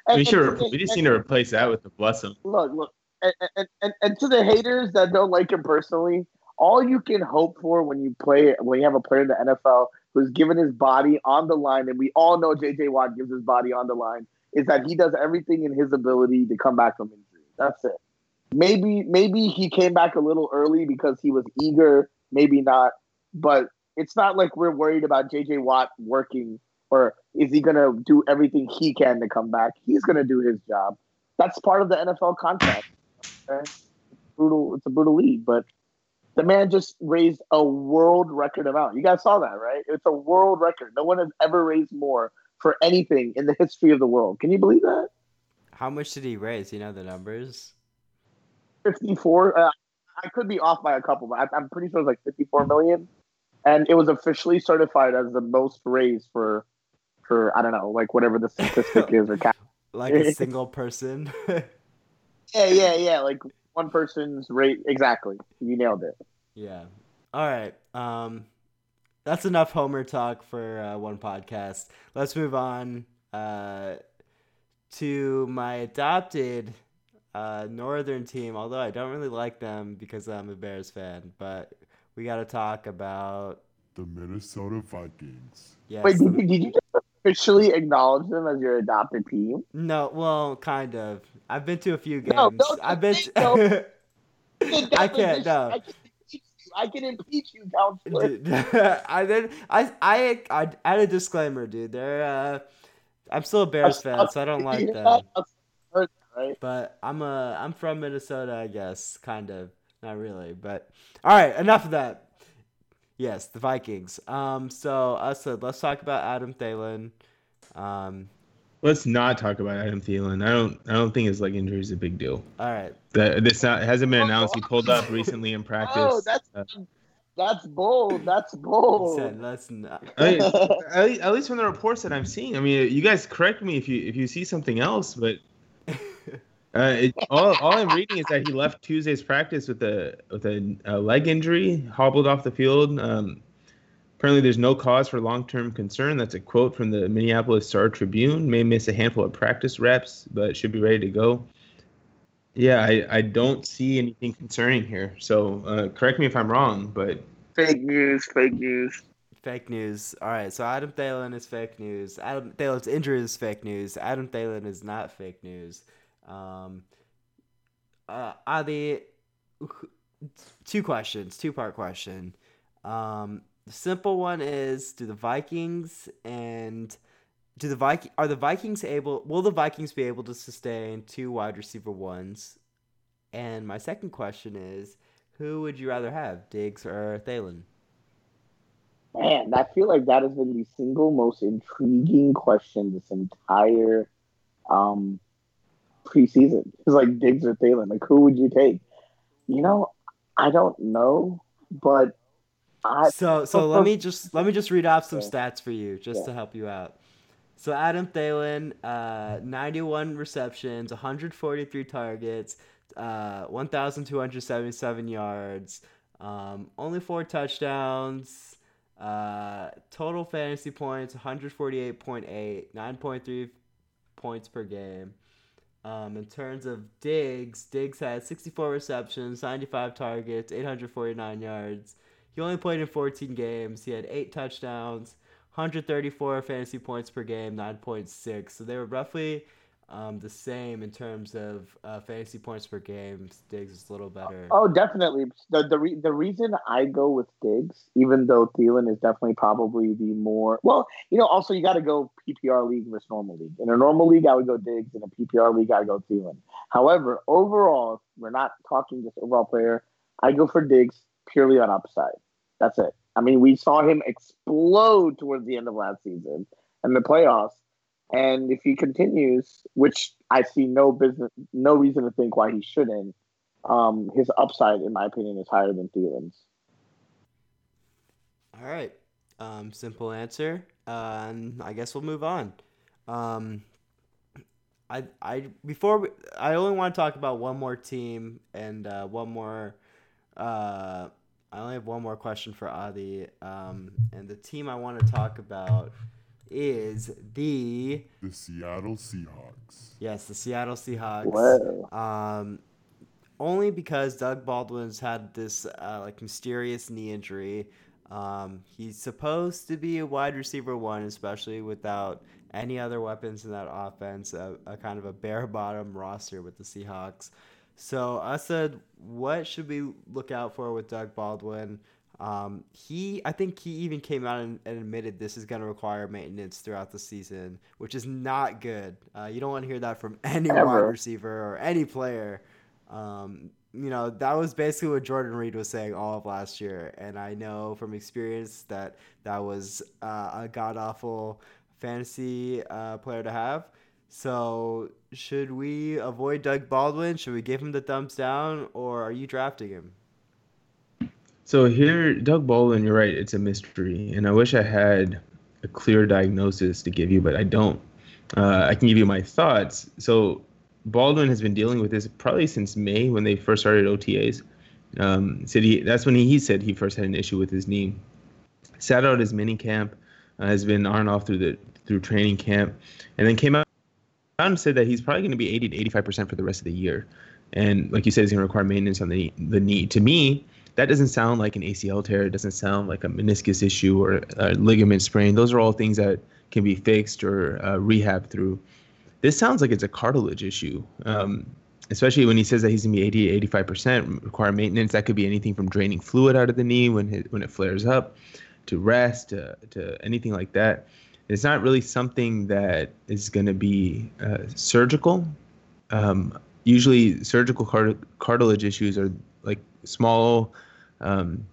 [SPEAKER 4] And-
[SPEAKER 5] We
[SPEAKER 4] and-
[SPEAKER 5] should.
[SPEAKER 4] and-
[SPEAKER 5] We just
[SPEAKER 4] and-
[SPEAKER 5] need to replace that with the bless him.
[SPEAKER 4] look, look, and, and, and, and to the haters that don't like him personally, all you can hope for when you play when you have a player in the NFL who's given his body on the line, and we all know JJ Watt gives his body on the line, is that he does everything in his ability to come back from injury. That's it. Maybe maybe he came back a little early because he was eager, maybe not, but it's not like we're worried about JJ Watt working or is he going to do everything he can to come back? He's going to do his job. That's part of the NFL contract. Okay? Brutal. It's a brutal league, but the man just raised a world record amount. You guys saw that, right? It's a world record. No one has ever raised more for anything in the history of the world. Can you believe that?
[SPEAKER 3] How much did he raise? You know the numbers.
[SPEAKER 4] 54. Uh, I could be off by a couple, but I'm pretty sure it was like 54 million. And it was officially certified as the most raised for, for I don't know, like whatever the statistic is or.
[SPEAKER 3] Like a single person.
[SPEAKER 4] Yeah, yeah, yeah. Like one person's rate. Exactly. You nailed it.
[SPEAKER 3] yeah. All right. Um, that's enough Homer talk for uh, one podcast. Let's move on uh, to my adopted uh, northern team. Although I don't really like them because I'm a Bears fan, but we got to talk about
[SPEAKER 2] The Minnesota Vikings.
[SPEAKER 3] yes.
[SPEAKER 4] Wait,
[SPEAKER 3] the-
[SPEAKER 4] did you, did you just officially acknowledge them as your adopted team?
[SPEAKER 3] No, well, kind of. I've been to a few games.
[SPEAKER 4] No, don't
[SPEAKER 3] I've been.
[SPEAKER 4] no. I
[SPEAKER 3] can't, no.
[SPEAKER 4] I can impeach you. I can impeach you, counselor.
[SPEAKER 3] Dude, I then I I I add a disclaimer, dude. They're uh, I'm still a Bears fan, so I don't like
[SPEAKER 4] that, Right?
[SPEAKER 3] But I'm a I'm from Minnesota, I guess, kind of. Not really, but all right. Enough of that. Yes, the Vikings. Um, so us, uh, let's talk about Adam Thielen. Um,
[SPEAKER 5] Let's not talk about Adam Thielen. I don't. I don't think his leg injury is a big deal.
[SPEAKER 3] all right.
[SPEAKER 5] That this not, hasn't been announced. He pulled up recently in practice.
[SPEAKER 4] Oh, that's
[SPEAKER 5] Uh,
[SPEAKER 4] that's bold. That's bold.
[SPEAKER 3] said, let's not.
[SPEAKER 5] I at, least, at least from the reports that I'm seeing. I mean, you guys correct me if you if you see something else, but uh, it, all all I'm reading is that he left Tuesday's practice with a with a, a leg injury, hobbled off the field. Um, apparently, there's no cause for long term concern. That's a quote from the Minneapolis Star Tribune. May miss a handful of practice reps, but should be ready to go. Yeah, I, I don't see anything concerning here. So uh, correct me if I'm wrong, but
[SPEAKER 4] fake news. Fake news.
[SPEAKER 3] Fake news. All right, so Adam Thielen is fake news. Adam Thielen's injury is fake news. Adam Thielen is not fake news. Um, uh, Adi, two questions, two part question. Um, the simple one is: Do the Vikings and do the Viking are the Vikings able? Will the Vikings be able to sustain two wide receiver ones? And my second question is: Who would you rather have, Diggs or Thielen?
[SPEAKER 4] Man, I feel like that has been the single most intriguing question this entire um, preseason. It's like Diggs or Thielen. Like, who would you take? You know, I don't know, but I.
[SPEAKER 3] So, so let me just let me just read off some
[SPEAKER 4] Yeah.
[SPEAKER 3] stats for you, just
[SPEAKER 4] Yeah.
[SPEAKER 3] to help you out. So Adam Thielen, uh, 91 receptions, 143 targets, uh, 1,277 yards, um, only four touchdowns, uh, total fantasy points 148.8, 9.3 points per game. Um, in terms of Diggs, Diggs had 64 receptions, 95 targets, 849 yards. He only played in 14 games. He had eight touchdowns, 134 fantasy points per game, 9.6. So they were roughly um, the same in terms of uh, fantasy points per game. Diggs is a little better.
[SPEAKER 4] Oh, definitely. The the, re- the reason I go with Diggs, even though Thielen is definitely probably the more well, you know, also you got to go PPR league versus normal league. In a normal league, I would go Diggs. In a PPR league, I go Thielen. However, overall, we're not talking just overall player. I go for Diggs purely on upside. That's it. I mean, we saw him explode towards the end of last season and the playoffs. And if he continues, which I see no business, no reason to think why he shouldn't, um, his upside, in my opinion, is higher than Thielen's.
[SPEAKER 3] All right. Um, simple answer. Uh, and I guess we'll move on. Um, I I before we, I only want to talk about one more team and uh, one more. Uh, I only have one more question for Adi. Um, and the team I want to talk about is the
[SPEAKER 2] The Seattle Seahawks.
[SPEAKER 3] yes the Seattle Seahawks.
[SPEAKER 4] Well,
[SPEAKER 3] Um, only because Doug Baldwin's had this uh, like mysterious knee injury. Um, he's supposed to be a wide receiver one, especially without any other weapons in that offense. A, a kind of a bare bottom roster with the Seahawks. So I said, what should we look out for with Doug Baldwin? Um, he, I think he even came out and, and admitted this is going to require maintenance throughout the season, which is not good. Uh, you don't want to hear that from any wide receiver or any player. Um, you know, that was basically what Jordan Reed was saying all of last year. And I know from experience that that was uh, a god awful fantasy uh, player to have. So, should we avoid Doug Baldwin? Should we give him the thumbs down, or are you drafting him?
[SPEAKER 5] So here, Doug Baldwin, you're right. It's a mystery, and I wish I had a clear diagnosis to give you, but I don't. Uh, I can give you my thoughts. So Baldwin has been dealing with this probably since May when they first started OTAs. Um, said he, that's when he, he said he first had an issue with his knee. Sat out his mini camp, uh, has been on and off through the through training camp, and then came out and said that he's probably going to be 80 to 85 percent for the rest of the year. And like you said, he's going to require maintenance on the the knee. To me, that doesn't sound like an ACL tear. It doesn't sound like a meniscus issue or a ligament sprain. Those are all things that can be fixed or uh, rehab through. This sounds like it's a cartilage issue, um, especially when he says that he's going to be 80 to 85%, require maintenance. That could be anything from draining fluid out of the knee when it, when it flares up to rest to anything like that. It's not really something that is going to be uh, surgical. Um, usually, surgical cart- cartilage issues are like small, um,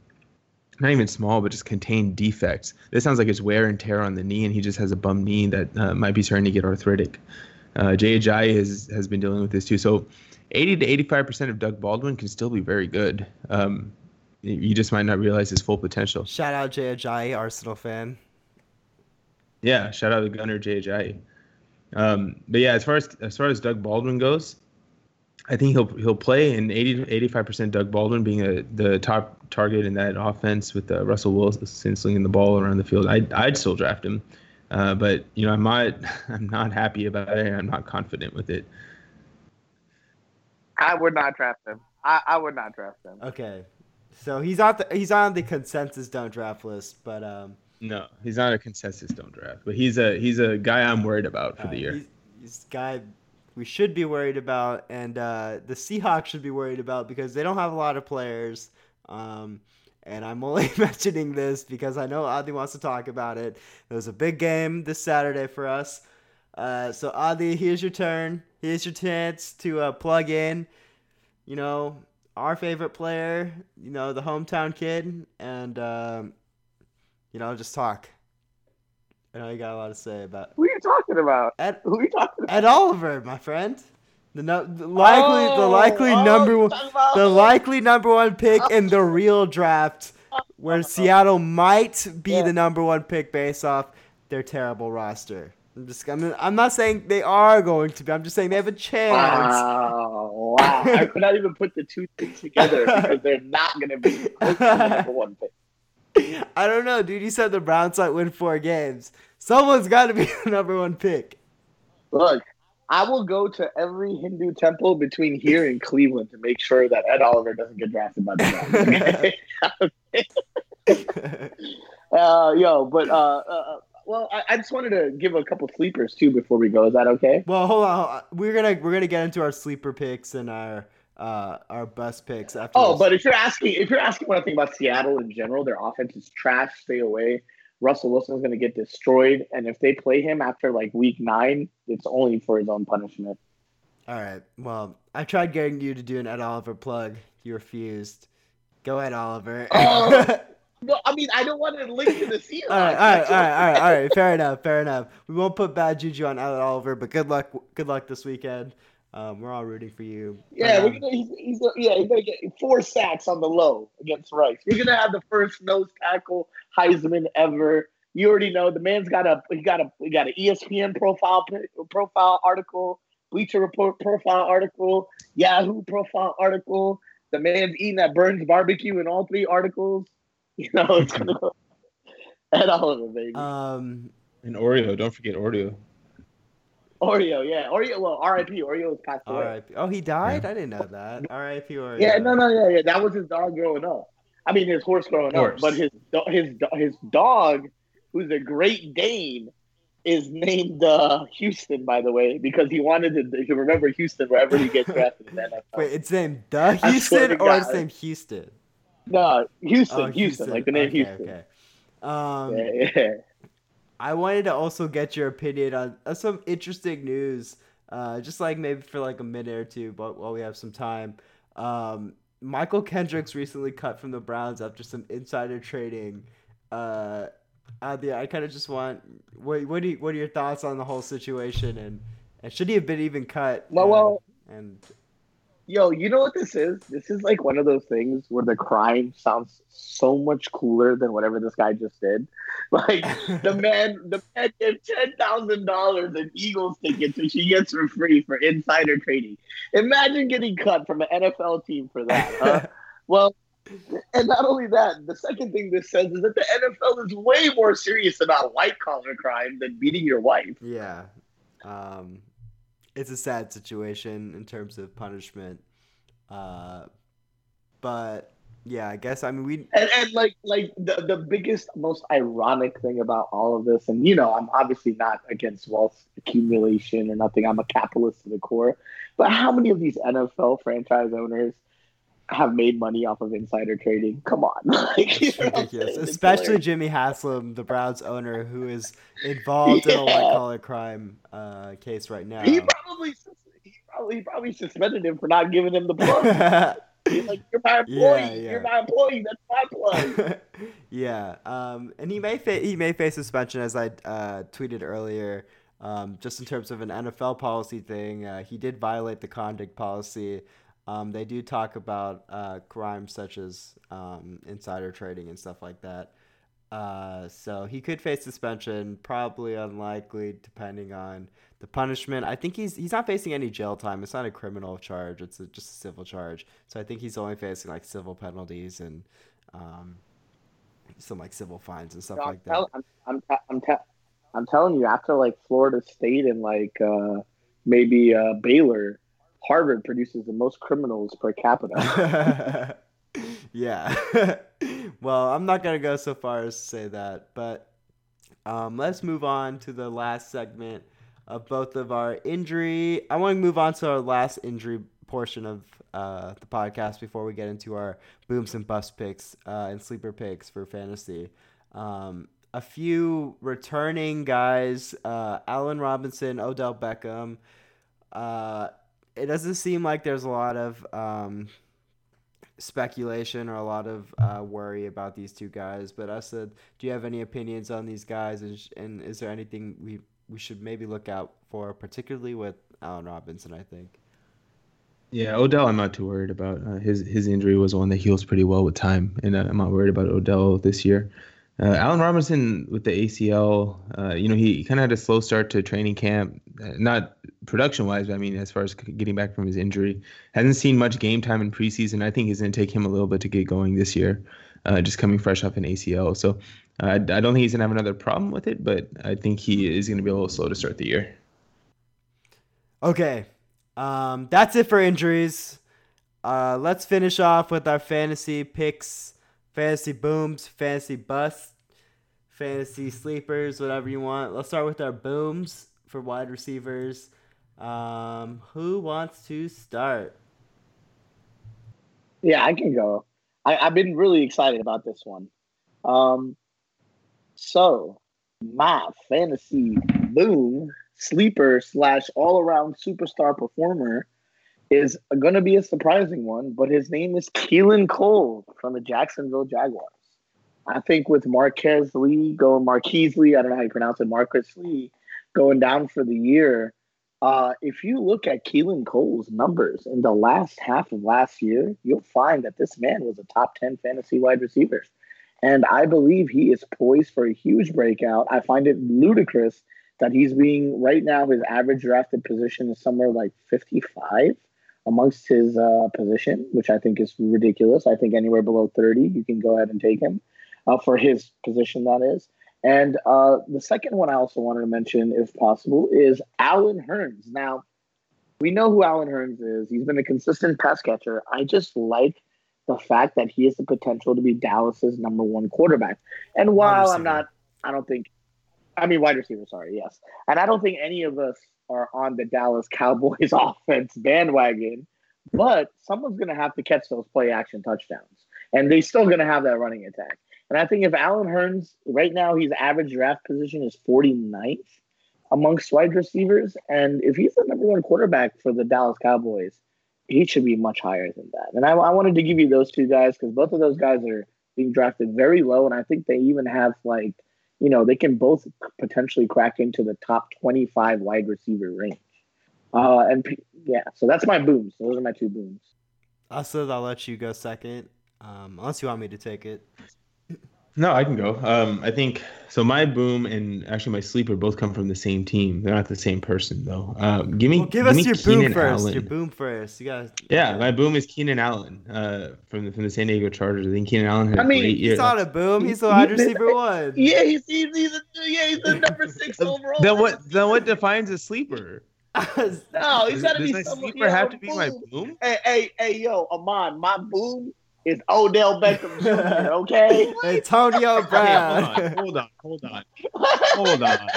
[SPEAKER 5] not even small, but just contained defects. This sounds like it's wear and tear on the knee, and he just has a bum knee that uh, might be starting to get arthritic. Uh, Ajayi has, has been dealing with this too. So 80 to 85% of Doug Baldwin can still be very good. Um, you just might not realize his full potential.
[SPEAKER 3] Shout out Jay Arsenal fan.
[SPEAKER 5] Yeah, shout out to Gunner Jay Um, but yeah, as far as as far as Doug Baldwin goes, I think he'll he'll play in 80 85 percent. Doug Baldwin being a, the top target in that offense with uh, Russell Wilson slinging the ball around the field. I'd I'd still draft him, uh, but you know I'm not I'm not happy about it. I'm not confident with it.
[SPEAKER 4] I would not draft him. I, I would not draft him.
[SPEAKER 3] Okay, so he's on the he's on the consensus don't draft list, but um,
[SPEAKER 5] No, he's not a consensus don't draft, but he's a he's a guy I'm worried about for
[SPEAKER 3] Uh,
[SPEAKER 5] the year.
[SPEAKER 3] He's, he's guy we should be worried about, and uh, the Seahawks should be worried about because they don't have a lot of players. Um, and I'm only mentioning this because I know Adi wants to talk about it. It was a big game this Saturday for us. Uh, so Adi, here's your turn. Here's your chance to uh, plug in. You know our favorite player. You know the hometown kid, and um, you know just talk. I know you got a lot to say about
[SPEAKER 4] Who are you talking about?
[SPEAKER 3] Ed,
[SPEAKER 4] Who are you talking about?
[SPEAKER 3] Ed Oliver, my friend. The, no, the likely the
[SPEAKER 4] Oh,
[SPEAKER 3] likely
[SPEAKER 4] oh,
[SPEAKER 3] number one the likely number one pick in the real draft, where Seattle might be
[SPEAKER 4] Yeah.
[SPEAKER 3] the number one pick based off their terrible roster. I'm just I'm, I'm not saying they are going to be. I'm just saying they have a chance.
[SPEAKER 4] Wow, wow. I could not even put the two things together because they're not going to be the number one pick.
[SPEAKER 3] I don't know, dude. You said the Browns might win four games. Someone's got to be the number one pick.
[SPEAKER 4] Look, I will go to every Hindu temple between here and Cleveland to make sure that Ed Oliver doesn't get drafted by the Browns. uh, yo, but uh, uh, well, I, I just wanted to give a couple sleepers too before we go. Is that okay?
[SPEAKER 3] Well, hold on. hold on. We're gonna we're gonna get into our sleeper picks and our uh our best picks after.
[SPEAKER 4] Oh,
[SPEAKER 3] this.
[SPEAKER 4] but if you're asking, if you're asking what I think about Seattle in general, their offense is trash. Stay away. Russell Wilson's going to get destroyed, and if they play him after like week nine, it's only for his own punishment.
[SPEAKER 3] all right. Well, I tried getting you to do an Ed Oliver plug. You refused. Go ahead, Oliver.
[SPEAKER 4] No, I mean I don't want to link to the Seahawks.
[SPEAKER 3] all right, all right, all right, all right, all right. Fair enough, fair enough. We won't put bad juju on Ed Oliver, but good luck, good luck this weekend. Um, we're all rooting for you.
[SPEAKER 4] Yeah,
[SPEAKER 3] Um,
[SPEAKER 4] we're gonna. He's, he's gonna, yeah, he's gonna get four sacks on the low against Rice. We're gonna have the first nose tackle Heisman ever. You already know the man's got a he got a he got an ESPN profile profile article, Bleacher Report profile article, Yahoo profile article. The man's eating at Burns Barbecue in all three articles. You know, it's gonna go. Ed Oliver, baby.
[SPEAKER 3] um,
[SPEAKER 5] And Oreo, don't forget Oreo.
[SPEAKER 4] Oreo, yeah, Oreo. Well, R.I.P. Oreo has passed away.
[SPEAKER 3] R.I.P. Oh, he died. I didn't know that. R.I.P. Or
[SPEAKER 4] Yeah, no, no, yeah, yeah. That was his dog growing up. I mean, his horse growing
[SPEAKER 5] Horse.
[SPEAKER 4] up, but his his his dog, who's a Great Dane, is named uh, Houston. By the way, because he wanted to. If you remember Houston, wherever he gets drafted in the NFL.
[SPEAKER 3] Wait, it's named the Houston or it's named Houston.
[SPEAKER 4] no, Houston,
[SPEAKER 3] Oh,
[SPEAKER 4] Houston, like the name
[SPEAKER 3] okay,
[SPEAKER 4] Houston.
[SPEAKER 3] Okay. Um,
[SPEAKER 4] Yeah, yeah.
[SPEAKER 3] I wanted to also get your opinion on, on some interesting news, uh, just like maybe for like a minute or two, but while we have some time. Um, Mychal Kendricks recently cut from the Browns after some insider trading. Uh, I kind of just want what what do you, what are your thoughts on the whole situation and and should he have been even cut?
[SPEAKER 4] Well,
[SPEAKER 3] and,
[SPEAKER 4] well-
[SPEAKER 3] and
[SPEAKER 4] Yo, you know what this is? This is like one of those things where the crime sounds so much cooler than whatever this guy just did. Like the man, the man gave ten thousand dollars in Eagles tickets, which he gets for free for insider trading. Imagine getting cut from an NFL team for that. Huh? well, and not only that, the second thing this says is that the NFL is way more serious about white collar crime than beating your wife.
[SPEAKER 3] Yeah. Um, it's a sad situation in terms of punishment. Uh, but yeah, I guess I mean we.
[SPEAKER 4] and, and like like the, the biggest most ironic thing about all of this and you know i'm obviously not against wealth accumulation or nothing i'm a capitalist to the core but how many of these nfl franchise owners have made money off of insider trading come on like, you know what
[SPEAKER 3] ridiculous.
[SPEAKER 4] It's
[SPEAKER 3] especially. Jimmy Haslam, the Browns owner, who is involved in a white collar crime uh, case right now.
[SPEAKER 4] he probably he probably, he probably suspended him for not giving him the plug He's like you're my employee
[SPEAKER 3] Yeah, yeah.
[SPEAKER 4] you're my employee that's my plug
[SPEAKER 3] yeah, um, and he may fa- he may face suspension, as I uh, tweeted earlier. Um, just in terms of an NFL policy thing, uh, he did violate the conduct policy. Um, they do talk about uh, crimes such as um, insider trading and stuff like that. Uh, so he could face suspension, probably unlikely, depending on the punishment. I think he's he's not facing any jail time. It's not a criminal charge. It's a, just a civil charge. So I think he's only facing like civil penalties and um, some like civil fines and stuff
[SPEAKER 4] No,
[SPEAKER 3] like that.
[SPEAKER 4] I'm, I'm, te- I'm, te- I'm telling you, after like Florida State and like uh, maybe uh, Baylor, Harvard produces the most criminals per capita.
[SPEAKER 3] yeah. well, I'm not gonna go so far as to say that, but Um, let's move on to the last segment of both of our injury. I want to move on to our last injury portion of uh, the podcast before we get into our booms and bust picks uh, and sleeper picks for fantasy. Um, a few returning guys: uh, Allen Robinson, Odell Beckham. It doesn't seem like there's a lot of um, speculation or a lot of uh, worry about these two guys. But I said, do you have any opinions on these guys? And, sh- and is there anything we we should maybe look out for, particularly with Allen Robinson? I think.
[SPEAKER 5] Yeah, Odell, I'm not too worried about. Uh, his his injury was one that heals pretty well with time, and uh, I'm not worried about Odell this year. Uh, Allen Robinson with the ACL, uh, you know, he kind of had a slow start to training camp, uh, not production wise, but I mean, as far as getting back from his injury, hasn't seen much game time in preseason. I think it's going to take him a little bit to get going this year, uh, just coming fresh off an ACL. So I, I don't think he's going to have another problem with it, but I think he is going to be a little slow to start the year.
[SPEAKER 3] Okay, um, that's it for injuries. Uh, let's finish off with our fantasy picks, fantasy booms, fantasy busts, fantasy sleepers, whatever you want. Let's start with our booms for wide receivers. Um, who wants to start?
[SPEAKER 4] Yeah, I can go. I, I've been really excited about this one. Um, so my fantasy boom sleeper slash all around superstar performer is going to be a surprising one, but his name is Keelan Cole from the Jacksonville Jaguars. I think with Marquez Lee going Marquise Lee, I don't know how you pronounce it, Marquez Lee going down for the year. Uh, if you look at Keelan Cole's numbers in the last half of last year, you'll find that this man was a top 10 fantasy wide receiver. And I believe he is poised for a huge breakout. I find it ludicrous that he's being right now his average drafted position is somewhere like 55 amongst his uh, position, which I think is ridiculous. I think anywhere below 30, you can go ahead and take him uh, for his position, that is. And uh, the second one I also wanted to mention, if possible, is Allen Hurns. Now, we know who Allen Hurns is. He's been a consistent pass catcher. I just like the fact that he has the potential to be Dallas's number one quarterback. And while I'm not, I don't think, I mean, wide receiver, sorry, yes. And I don't think any of us are on the Dallas Cowboys offense bandwagon, but someone's going to have to catch those play action touchdowns. And they're still going to have that running attack. And I think if Allen Hurns, right now, his average draft position is 49th amongst wide receivers. And if he's the number one quarterback for the Dallas Cowboys, he should be much higher than that. And I, I wanted to give you those two guys because both of those guys are being drafted very low. And I think they even have, like, you know, they can both potentially crack into the top 25 wide receiver range. Uh, and yeah, so that's my booms. Those are my two booms.
[SPEAKER 3] Also, I'll let you go second, um, unless you want me to take it.
[SPEAKER 5] No, I can go. Um, I think so. My boom and actually my sleeper both come from the same team. They're not the same person though. Um, give me,
[SPEAKER 3] well, give,
[SPEAKER 5] give
[SPEAKER 3] us
[SPEAKER 5] me
[SPEAKER 3] your
[SPEAKER 5] Keenan
[SPEAKER 3] boom first.
[SPEAKER 5] Allen.
[SPEAKER 3] Your boom first. You got.
[SPEAKER 5] Yeah, my boom is Keenan Allen uh, from the from the San Diego Chargers. I think Keenan Allen had
[SPEAKER 4] I mean,
[SPEAKER 5] a great year.
[SPEAKER 3] He's not a boom. He's a wide receiver one.
[SPEAKER 4] Yeah, he's, he's, he's, a, yeah, he's the number six overall.
[SPEAKER 5] then what? Then what defines a sleeper?
[SPEAKER 4] No, he's got to
[SPEAKER 5] Does
[SPEAKER 4] be
[SPEAKER 5] my
[SPEAKER 4] someone.
[SPEAKER 5] sleeper have to be my
[SPEAKER 4] boom.
[SPEAKER 5] boom?
[SPEAKER 4] Hey, hey, hey, yo, Amon, my boom is Odell Beckham Jr. Okay.
[SPEAKER 3] Antonio
[SPEAKER 5] Okay,
[SPEAKER 3] Brown.
[SPEAKER 5] hold on, hold on, hold on, hold on.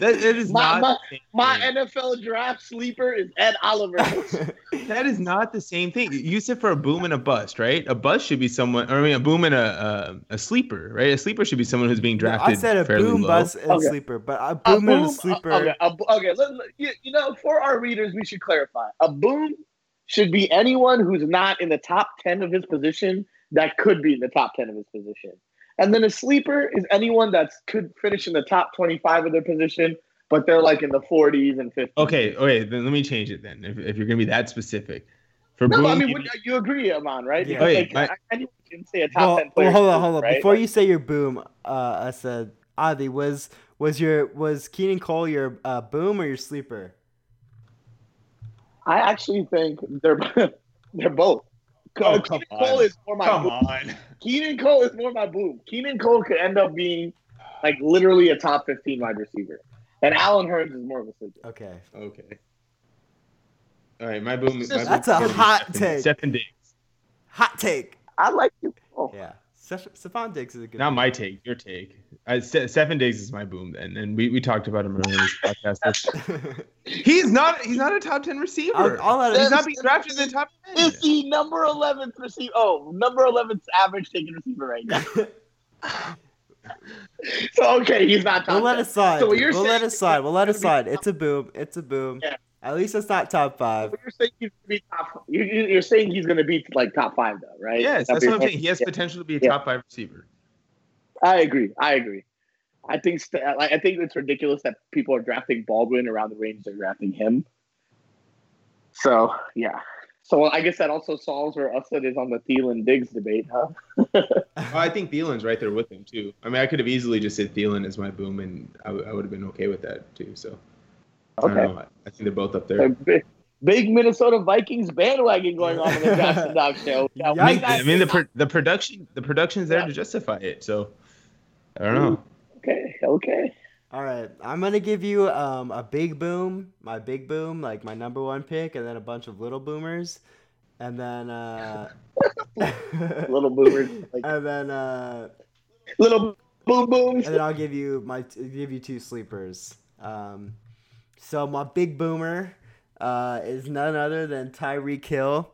[SPEAKER 5] That, that is
[SPEAKER 4] My-
[SPEAKER 5] not
[SPEAKER 4] my- my. NFL draft sleeper is Ed Oliver.
[SPEAKER 5] That is not the same thing. You said for a boom and a bust, right? A bust should be someone, or I mean, a boom and a a, a sleeper, right? A sleeper should be someone who's being drafted.
[SPEAKER 3] I said a boom,
[SPEAKER 5] low.
[SPEAKER 3] bust, and
[SPEAKER 4] Okay.
[SPEAKER 3] sleeper, but a
[SPEAKER 4] A
[SPEAKER 3] boom and a sleeper.
[SPEAKER 4] uh, okay, a okay. Let, let- you, you know, for our readers, we should clarify. A boom should be anyone who's not in the top ten of his position that could be in the top ten of his position. And then a sleeper is anyone that could finish in the top twenty-five of their position, but they're like in the forties and fifties.
[SPEAKER 5] Okay, okay, then let me change it then. If, if you're gonna be that specific, for
[SPEAKER 4] No,
[SPEAKER 5] boom,
[SPEAKER 4] I mean,
[SPEAKER 5] give
[SPEAKER 4] would-
[SPEAKER 5] me-
[SPEAKER 4] you agree, Amon, right?
[SPEAKER 3] Yeah.
[SPEAKER 4] Because,
[SPEAKER 5] Okay,
[SPEAKER 4] like,
[SPEAKER 5] my-
[SPEAKER 4] anyone can say a top
[SPEAKER 3] well,
[SPEAKER 4] ten player.
[SPEAKER 3] well, hold on, hold on.
[SPEAKER 4] right?
[SPEAKER 3] Before
[SPEAKER 4] Like,
[SPEAKER 3] you say your boom, uh, I said, Adi, was was your was Keenan Cole your uh, boom or your sleeper?
[SPEAKER 4] I actually think they're they're both.
[SPEAKER 5] Oh,
[SPEAKER 4] Keenan
[SPEAKER 5] come
[SPEAKER 4] Cole
[SPEAKER 5] on.
[SPEAKER 4] is more my
[SPEAKER 5] come
[SPEAKER 4] boom.
[SPEAKER 5] on.
[SPEAKER 4] Keenan Cole is more my boom. Keenan Cole could end up being like literally a top 15 wide receiver. And Allen Hurns is more of a sleeper.
[SPEAKER 3] Okay.
[SPEAKER 5] Okay. All right, my boom.
[SPEAKER 4] That's
[SPEAKER 5] my
[SPEAKER 3] a
[SPEAKER 5] boom's gonna be
[SPEAKER 3] hot
[SPEAKER 5] Stephen-
[SPEAKER 3] take.
[SPEAKER 5] Stephen Diggs.
[SPEAKER 3] Hot take.
[SPEAKER 4] I like you. Oh,
[SPEAKER 3] Yeah. Stefon Diggs is a good.
[SPEAKER 5] Not my take, your take. Uh, Se- Stefon Diggs is my boom, and and we, we talked about him earlier in this podcast. he's not he's not a top ten receiver.
[SPEAKER 3] I'll, I'll
[SPEAKER 5] he's not being drafted in the top ten.
[SPEAKER 4] Is the number 11th receiver? Oh, number 11th average taking receiver right now. so okay, he's not top
[SPEAKER 3] we'll let
[SPEAKER 4] 10.
[SPEAKER 3] it slide.
[SPEAKER 4] So what you're
[SPEAKER 3] we'll let
[SPEAKER 4] saying
[SPEAKER 3] it slide. We'll let it
[SPEAKER 4] is gonna
[SPEAKER 3] slide. It's a boom. It's a boom.
[SPEAKER 4] Yeah.
[SPEAKER 3] At least it's not top five.
[SPEAKER 4] But you're saying he's gonna be top. you- you- You're saying he's going to be like top five though, right?
[SPEAKER 5] Yes,
[SPEAKER 4] That'd
[SPEAKER 5] that's what I'm saying. He has
[SPEAKER 4] yeah.
[SPEAKER 5] potential to be a
[SPEAKER 4] Yeah.
[SPEAKER 5] top five receiver.
[SPEAKER 4] I agree. I agree. I think st- like, I think it's ridiculous that people are drafting Baldwin around the range they're drafting him. So yeah. So I guess that also solves where Usad is on the Thielen Diggs debate, huh?
[SPEAKER 5] Well, I think Thielen's right there with him too. I mean, I could have easily just said Thielen as my boom, and I, w- I would have been okay with that too. So I
[SPEAKER 4] Okay.
[SPEAKER 5] don't know. I- I think they're both up there.
[SPEAKER 4] big, big Minnesota Vikings bandwagon going on in the Jackson Dog show. Yeah,
[SPEAKER 3] Yikes.
[SPEAKER 5] I mean,
[SPEAKER 4] guys-
[SPEAKER 5] I mean the pro- the production the production's there
[SPEAKER 4] Yeah.
[SPEAKER 5] to justify it. So I don't know.
[SPEAKER 4] okay, okay.
[SPEAKER 3] All right, I'm gonna give you um a big boom, my big boom, like my number one pick, and then a bunch of little boomers, and then uh,
[SPEAKER 4] Little boomers, like
[SPEAKER 3] and then uh,
[SPEAKER 4] little boom booms.
[SPEAKER 3] and then I'll give you my give you two sleepers. Um, so my big boomer uh, is none other than Tyreek Hill.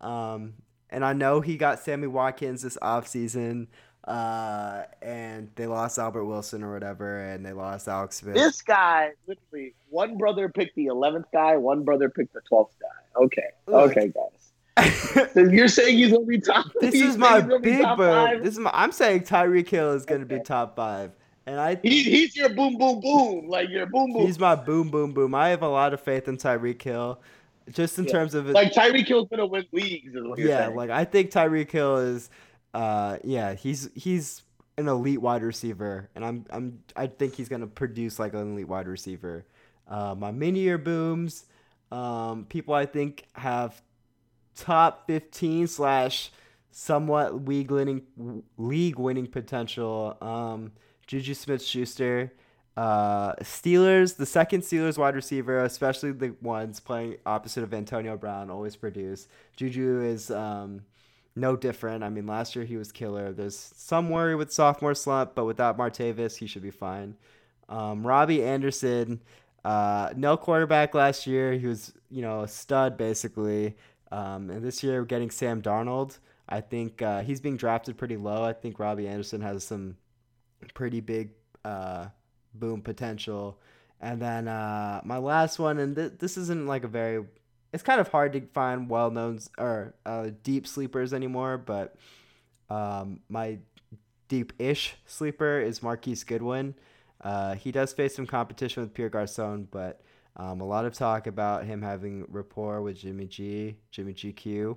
[SPEAKER 3] Um, and I know he got Sammy Watkins this offseason, uh, and they lost Albert Wilson or whatever, and they lost Alex Smith.
[SPEAKER 4] This guy, literally, one brother picked the eleventh guy, one brother picked the twelfth guy. Okay,
[SPEAKER 3] Look.
[SPEAKER 4] okay, guys. So you're saying he's gonna be top?
[SPEAKER 3] this is my
[SPEAKER 4] gonna
[SPEAKER 3] big
[SPEAKER 4] five?
[SPEAKER 3] This is my, I'm saying Tyreek Hill is going to be top five, and I
[SPEAKER 4] He, he's your boom, boom, boom. Like your boom, boom.
[SPEAKER 3] he's my boom boom boom. I have a lot of faith in Tyreek Hill, just in
[SPEAKER 4] Yeah.
[SPEAKER 3] terms of
[SPEAKER 4] like Tyreek Hill's gonna win leagues. Is what you're
[SPEAKER 3] yeah,
[SPEAKER 4] saying.
[SPEAKER 3] like I think Tyreek Hill is, uh, yeah, he's he's an elite wide receiver, and I'm I'm I think he's gonna produce like an elite wide receiver. Uh, my mini year booms, um, people I think have top fifteen slash somewhat league winning league winning potential. Um, Juju Smith Schuster. Uh, Steelers, the second Steelers wide receiver, especially the ones playing opposite of Antonio Brown, always produce. Juju is um, no different. I mean, last year he was killer. There's some worry with sophomore slump, but without Martavis, he should be fine. Um, Robbie Anderson, uh, no quarterback last year. He was, you know, a stud basically. Um, and this year, we're getting Sam Darnold. I think uh, he's being drafted pretty low. I think Robbie Anderson has some pretty big uh, boom potential. And then uh, my last one, and th- this isn't like a very, it's kind of hard to find well known or uh, deep sleepers anymore, but um, my deep ish sleeper is Marquise Goodwin. Uh, he does face some competition with Pierre Garcon, but um, a lot of talk about him having rapport with Jimmy G, Jimmy GQ.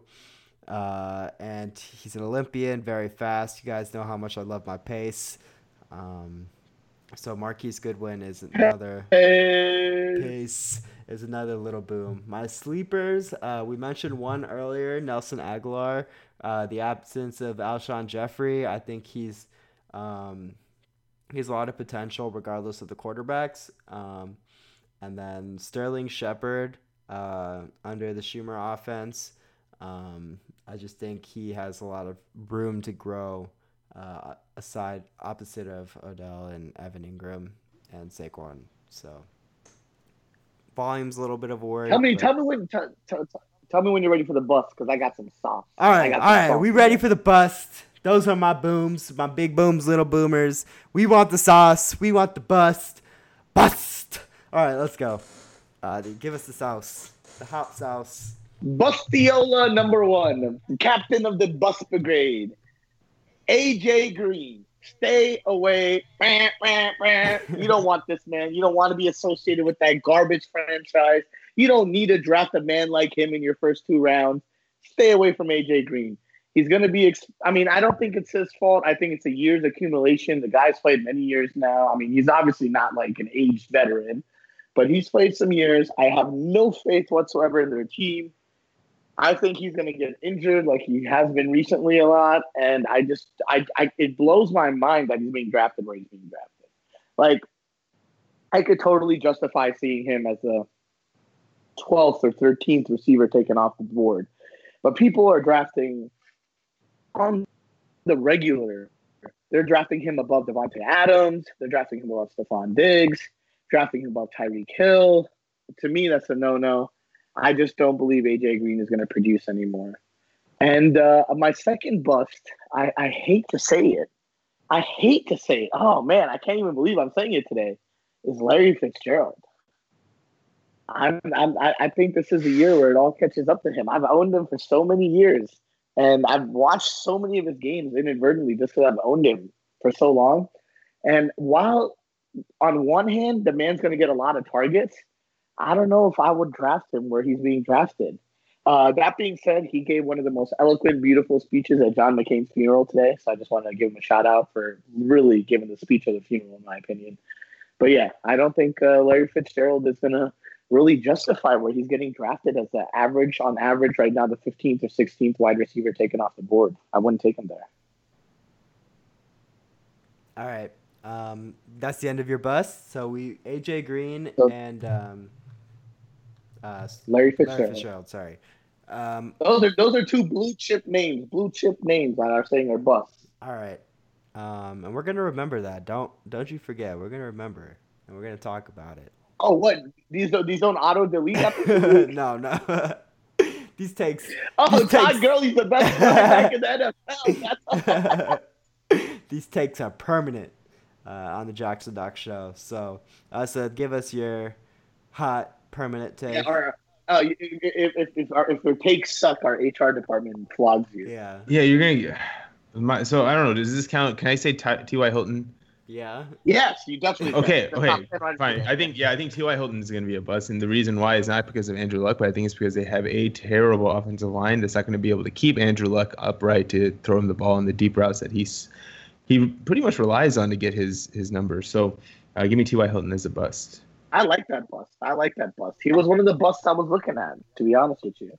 [SPEAKER 3] Uh, and he's an Olympian, very fast. You guys know how much I love my pace. Um, so Marquise Goodwin is another
[SPEAKER 4] Hey.
[SPEAKER 3] pace is another little boom. My sleepers, uh, we mentioned one earlier, Nelson Agholor. Uh, the absence of Alshon Jeffery, I think he's um, he has a lot of potential regardless of the quarterbacks. Um, and then Sterling Shepard uh, under the Shurmur offense. Um, I just think he has a lot of room to grow. Uh, aside opposite of Odell and Evan Engram and Saquon, so volume's a little bit of a worry.
[SPEAKER 4] Tell me,
[SPEAKER 3] but-
[SPEAKER 4] tell me when, t- t- t- tell me when you're ready for the bus because I got some sauce.
[SPEAKER 3] All right, all right.
[SPEAKER 4] sauce.
[SPEAKER 3] We ready for the bust? Those are my booms, my big booms, little boomers. We want the sauce. We want the bust. Bust. All right, let's go. Uh, give us the sauce, the hot sauce.
[SPEAKER 4] Bustiola number one, captain of the bus brigade. AJ Green, stay away. You don't want this man. You don't want to be associated with that garbage franchise. You don't need to draft a man like him in your first two rounds. Stay away from AJ Green. He's going to be, ex- I mean, I don't think it's his fault. I think it's a year's accumulation. The guy's played many years now. I mean, he's obviously not like an aged veteran, but he's played some years. I have no faith whatsoever in their team. I think he's going to get injured like he has been recently a lot. And I just, I, I, it blows my mind that he's being drafted where he's being drafted. Like, I could totally justify seeing him as a 12th or 13th receiver taken off the board. But people are drafting on the regular, they're drafting him above Davante Adams. They're drafting him above Stefon Diggs, drafting him above Tyreek Hill. To me, that's a no-no. I just don't believe AJ Green is going to produce anymore. And uh, my second bust, I, I hate to say it. I hate to say it. Oh man, I can't even believe I'm saying it today. Is Larry Fitzgerald? I'm, I'm I think this is a year where it all catches up to him. I've owned him for so many years, and I've watched so many of his games inadvertently just because I've owned him for so long. And while on one hand, the man's going to get a lot of targets, I don't know if I would draft him where he's being drafted. Uh, that being said, he gave one of the most eloquent, beautiful speeches at John McCain's funeral today. So I just want to give him a shout out for really giving the speech of the funeral, in my opinion. But yeah, I don't think uh, Larry Fitzgerald is going to really justify where he's getting drafted as the average, on average, right now, the 15th or 16th wide receiver taken off the board. I wouldn't take him there.
[SPEAKER 3] All right. Um, that's the end of your bust. So we AJ Green
[SPEAKER 4] So-
[SPEAKER 3] and um, uh,
[SPEAKER 4] Larry
[SPEAKER 3] Larry
[SPEAKER 4] Fitzgerald.
[SPEAKER 3] Fitzgerald. Sorry. Um,
[SPEAKER 4] Those are those are two blue chip names, blue chip names that are saying are busts.
[SPEAKER 3] all right. Um, and we're gonna remember that. Don't don't you forget. We're gonna remember, and we're gonna talk about it.
[SPEAKER 4] Oh, what these don't these don't auto delete after two weeks?
[SPEAKER 3] no, no. These takes.
[SPEAKER 4] Oh,
[SPEAKER 3] These
[SPEAKER 4] Todd
[SPEAKER 3] takes-
[SPEAKER 4] Gurley's the best quarterback in the NFL.
[SPEAKER 3] These takes are permanent uh, on the Jackson Doc show. So, uh, so give us your hot permanent take.
[SPEAKER 4] yeah, or, uh, if, if, if, our, if our takes suck, our HR department flogs you.
[SPEAKER 3] yeah.
[SPEAKER 5] Yeah, you're gonna get. My, so I don't know. Does this count? Can I say Ty- T.Y. Hilton?
[SPEAKER 3] Yeah.
[SPEAKER 4] Yes, you definitely.
[SPEAKER 5] Okay,
[SPEAKER 4] can.
[SPEAKER 5] Okay, fine. I think yeah, I think T.Y. Hilton is going to be a bust, and the reason why is not because of Andrew Luck, but I think it's because they have a terrible offensive line that's not going to be able to keep Andrew Luck upright to throw him the ball in the deep routes that he's he pretty much relies on to get his his numbers. So uh, give me T.Y. Hilton as a bust.
[SPEAKER 4] I like that bust. I like that bust. He was one of the busts I was looking at, to be honest with you.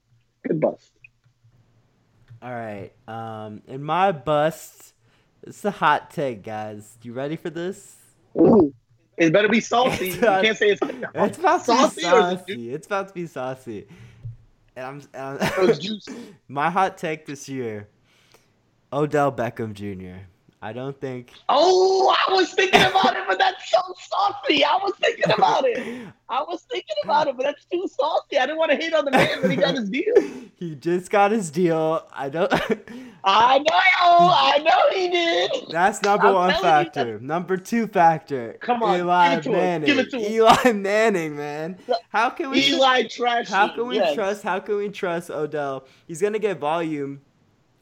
[SPEAKER 4] Good bust.
[SPEAKER 3] All right. Um, in my bust, it's a hot take, guys. You ready for this?
[SPEAKER 4] Ooh. It better be salty. You can't say it's
[SPEAKER 3] It's about to be
[SPEAKER 4] Saucy is it
[SPEAKER 3] saucy. It's about to be saucy. And I'm, and I'm
[SPEAKER 4] juicy.
[SPEAKER 3] my hot take this year: Odell Beckham Jr. I don't think.
[SPEAKER 4] Oh, I was thinking about it, but that's so saucy. I was thinking about it. I was thinking about it, but that's too saucy. I didn't want to hate on the man but he got his deal.
[SPEAKER 3] He just got his deal. I don't.
[SPEAKER 4] I know, I know he did.
[SPEAKER 3] That's number
[SPEAKER 4] I'm
[SPEAKER 3] one factor. Number two factor.
[SPEAKER 4] Come on,
[SPEAKER 3] Eli
[SPEAKER 4] give it to him.
[SPEAKER 3] Manning.
[SPEAKER 4] Give it to him.
[SPEAKER 3] Eli Manning, man. How can we?
[SPEAKER 4] Eli trash.
[SPEAKER 3] How can we
[SPEAKER 4] yes.
[SPEAKER 3] trust? How can we trust Odell? He's gonna get volume,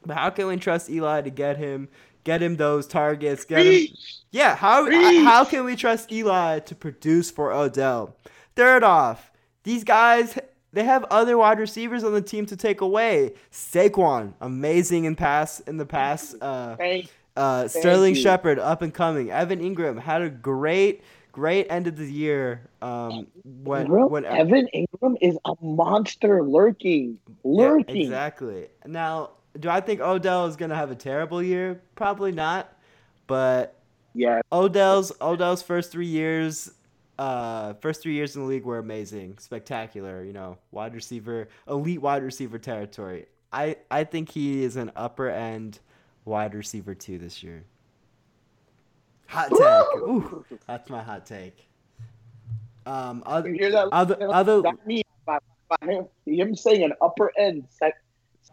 [SPEAKER 3] but how can we trust Eli to get him, get him those targets? Get him. Yeah. How
[SPEAKER 4] Reach.
[SPEAKER 3] how can we trust Eli to produce for Odell? Third off, these guys they have other wide receivers on the team to take away. Saquon, amazing in pass in the pass. Uh, uh, Sterling. Shepard, up and coming. Evan Engram had a great, great end of the year. Um, when
[SPEAKER 4] Bro,
[SPEAKER 3] when
[SPEAKER 4] Evan Engram is a monster lurking, lurking.
[SPEAKER 3] Yeah,
[SPEAKER 4] lurking.
[SPEAKER 3] exactly. Now, do I think Odell is gonna have a terrible year? Probably not. But
[SPEAKER 4] Yeah,
[SPEAKER 3] Odell's Odell's first three years, uh, first three years in the league were amazing, spectacular. You know, wide receiver, elite wide receiver territory. I I think he is an upper end wide receiver too this year. Hot take. Ooh, that's my hot take. Um, other,
[SPEAKER 4] you hear that?
[SPEAKER 3] other, other,
[SPEAKER 4] that means by, by him, him saying an upper end sec,